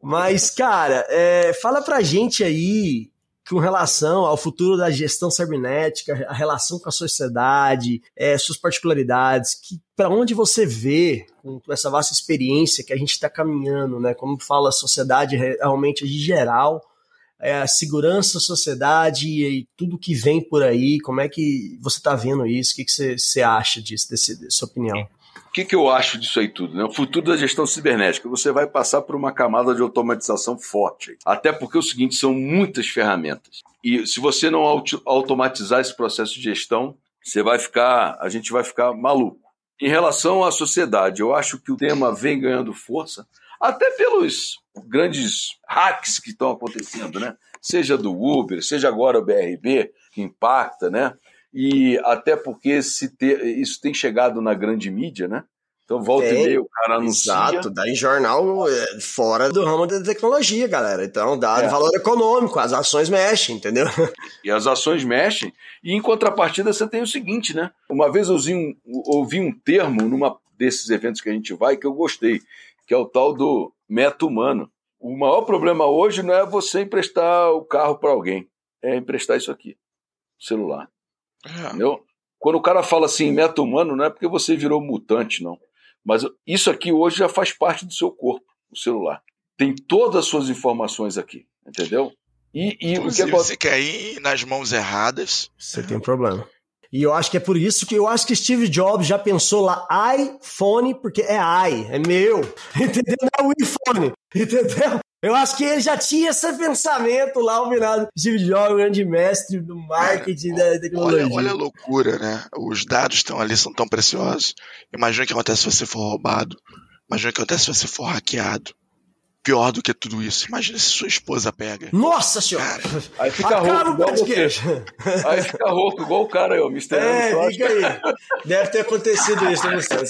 mas, cara, é, fala pra gente aí com relação ao futuro da gestão cibernética, a relação com a sociedade, é, suas particularidades, que para onde você vê com essa vasta experiência que a gente está caminhando, né? Como fala a sociedade realmente de geral, é, segurança, sociedade e tudo que vem por aí. Como é que você está vendo isso? O que, que você, você acha disso, desse, dessa opinião? O que, que eu acho disso aí tudo? Né? O futuro da gestão cibernética. Você vai passar por uma camada de automatização forte. Até porque é o seguinte, são muitas ferramentas. E se você não automatizar esse processo de gestão, você vai ficar, a gente vai ficar maluco. Em relação à sociedade, eu acho que o tema vem ganhando força, até pelos grandes hacks que estão acontecendo, né? Seja do Uber, seja agora o BRB, que impacta, né? E até porque se ter, isso tem chegado na grande mídia, né? Então, volta Tem. e meia, o cara anuncia. Exato, dá em jornal é, fora do ramo da tecnologia, galera. Então dá É. valor econômico, as ações mexem, entendeu? e as ações mexem. E em contrapartida, você tem o seguinte, né? Uma vez eu ouvi um, ouvi um termo numa desses eventos que a gente vai que eu gostei, que é o tal do meta humano. O maior problema hoje não é você emprestar o carro para alguém, é emprestar isso aqui, o celular. É. Entendeu? Quando o cara fala assim, meta humano, não é porque você virou mutante, não. Mas isso aqui hoje já faz parte do seu corpo, o celular. Tem todas as suas informações aqui, entendeu? E, e o que acontece. se quer ir nas mãos erradas, Você tem um problema. E eu acho que é por isso que eu acho que Steve Jobs já pensou lá iPhone, porque é i, é meu. Entendeu? Não é o iPhone. Entendeu? Eu acho que ele já tinha esse pensamento lá, o virado. Steve Jobs, grande mestre do marketing da tecnologia. olha, olha a loucura, né? Os dados estão ali, são tão preciosos. Imagina o que acontece se você for roubado. Imagina o que acontece se você for hackeado. Pior do que tudo isso. Imagina se sua esposa pega. Nossa senhora! Aí fica Acaba rouco o igual você. podcast. Aí fica rouco igual o cara aí, ó, Mr. É, Anderson. fica aí. Deve ter acontecido isso, né, Gustavo?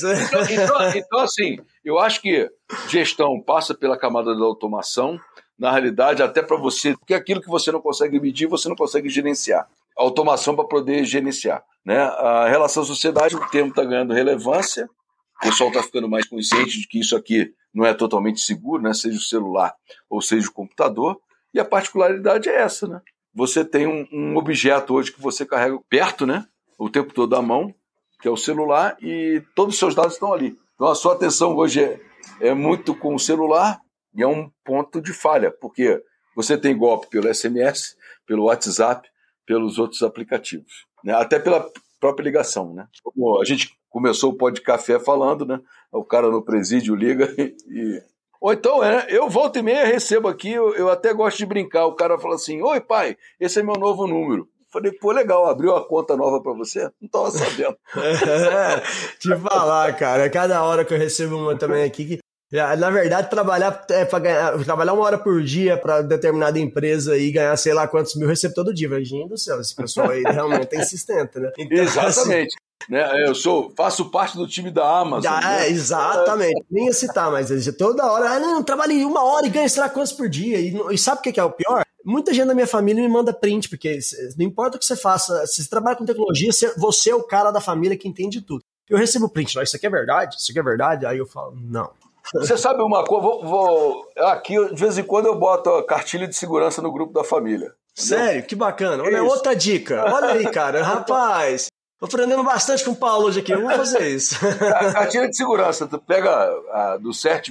Então, então, assim, eu acho que gestão passa pela camada da automação, na realidade, até para você, porque aquilo que você não consegue medir, você não consegue gerenciar. Automação para poder gerenciar. Né? A relação sociedade, o termo está ganhando relevância, o pessoal está ficando mais consciente de que isso aqui não é totalmente seguro, né? seja o celular ou seja o computador, e a particularidade é essa, né? Você tem um, um objeto hoje que você carrega perto, né? O tempo todo à mão, que é o celular, e todos os seus dados estão ali. Então a sua atenção hoje é, é muito com o celular e é um ponto de falha, porque você tem golpe pelo SMS, pelo WhatsApp, pelos outros aplicativos, né? até pela própria ligação. Né? Como a gente começou o café falando, né? O cara no presídio liga e. Ou então, é, eu volto e meia recebo aqui, eu, eu até gosto de brincar. O cara fala assim: Oi, pai, esse é meu novo número. Falei, pô, legal, abriu a conta nova para você? Não tava sabendo. É, te falar, cara, cada hora que eu recebo uma também aqui que na verdade, trabalhar é para ganhar, trabalhar uma hora por dia para determinada empresa e ganhar sei lá quantos mil, eu recebo todo dia. Gente do céu, esse pessoal aí realmente é insistente, né? Então, exatamente. Assim, né? Eu sou, faço parte do time da Amazon. Já, né? é, exatamente. Nem ia citar, mas toda hora, ah, não, trabalhei uma hora e ganho sei lá quantos por dia. E, e sabe o que é o pior? Muita gente da minha família me manda print, porque não importa o que você faça, se você trabalha com tecnologia, você é o cara da família que entende tudo. Eu recebo print, isso aqui é verdade? Isso aqui é verdade? Aí eu falo, não. Você sabe uma coisa? Vou, vou, aqui, de vez em quando, eu boto a cartilha de segurança no grupo da família. Sério? Entendeu? Que bacana. Olha, Isso. outra dica. Olha aí, cara. Rapaz, tô aprendendo bastante com o Paulo hoje aqui. Eu vou fazer isso. A cartilha de segurança, tu pega a, do CERT,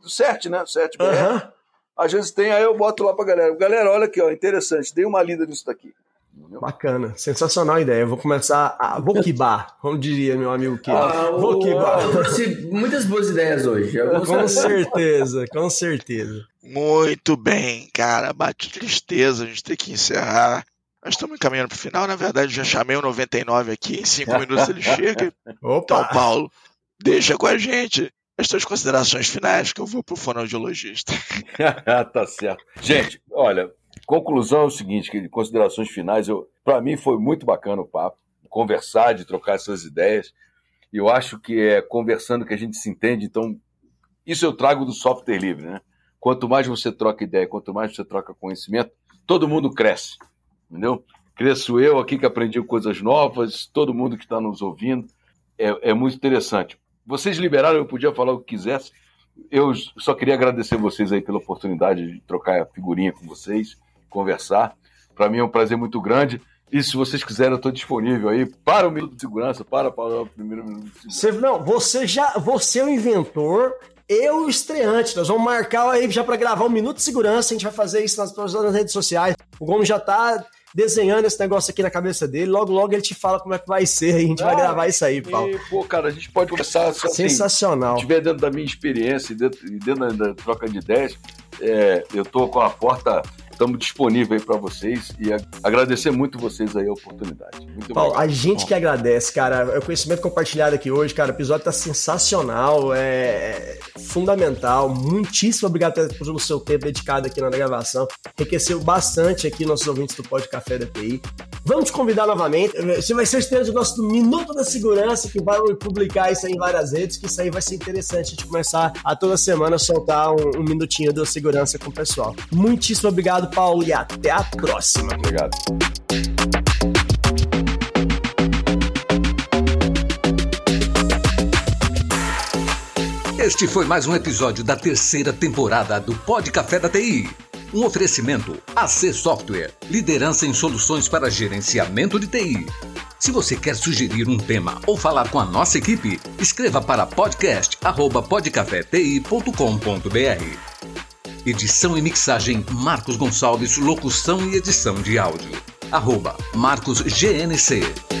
do CERT, né? CERT BR. Uhum. Às vezes tem, aí eu boto lá pra galera. Galera, olha aqui, ó, interessante. Dei uma lida nisso daqui. Bacana, sensacional a ideia. Eu vou começar a vou quibar, como diria meu amigo Kiro. Ah. Muitas boas ideias hoje. Com certeza, com certeza. Muito bem, cara. Bate tristeza a gente ter que encerrar. Nós estamos caminhando para o final. Na verdade, já chamei o 99 aqui. Em cinco minutos ele chega. Opa. Então, Paulo, deixa com a gente as suas considerações finais, que eu vou para o fonoaudiologista. tá certo. Gente, olha, conclusão é o seguinte, que de considerações finais, para mim foi muito bacana o papo, conversar, de trocar essas ideias. Eu acho que é conversando que a gente se entende, então isso eu trago do software livre, né? Quanto mais você troca ideia, quanto mais você troca conhecimento, todo mundo cresce, entendeu? Cresço eu aqui que aprendi coisas novas, todo mundo que está nos ouvindo, é, é muito interessante. Vocês liberaram, eu podia falar o que quisesse, eu só queria agradecer vocês aí pela oportunidade de trocar a figurinha com vocês, conversar. Para mim é um prazer muito grande. E se vocês quiserem, eu estou disponível aí para o minuto de segurança, para, para o primeiro minuto de segurança. Você, não, você já, você é o inventor, eu o estreante. Nós vamos marcar aí já para gravar um minuto de segurança. A gente vai fazer isso nas, nas redes sociais. O Gomes já está desenhando esse negócio aqui na cabeça dele. Logo, logo ele te fala como é que vai ser. A gente ah, vai gravar isso aí, Paulo. E, pô, cara, a gente pode começar assim, Sensacional. Se tiver dentro da minha experiência e dentro, dentro, da troca de ideias, é, eu tô com a porta estamos disponíveis aí para vocês e agradecer muito vocês aí a oportunidade. Muito Paulo, obrigado. a gente que agradece, cara. É o conhecimento compartilhado aqui hoje, cara. O episódio tá sensacional, é fundamental. Muitíssimo obrigado pelo seu tempo dedicado aqui na gravação. Enriqueceu bastante aqui nossos ouvintes do Pod Café da TI. Vamos te convidar novamente. Você vai ser o estreante do nosso Minuto da Segurança, que vai publicar isso aí em várias redes, que isso aí vai ser interessante a gente começar a toda semana soltar um, um minutinho da segurança com o pessoal. Muitíssimo obrigado, Paulo, e até a próxima. Obrigado. Este foi mais um episódio da terceira temporada do Pod Café da TI. Um oferecimento AC Software, liderança em soluções para gerenciamento de TI. Se você quer sugerir um tema ou falar com a nossa equipe, escreva para podcast@podcafeti.com.br. Edição e mixagem Marcos Gonçalves, locução e edição de áudio. Arroba Marcos GNC.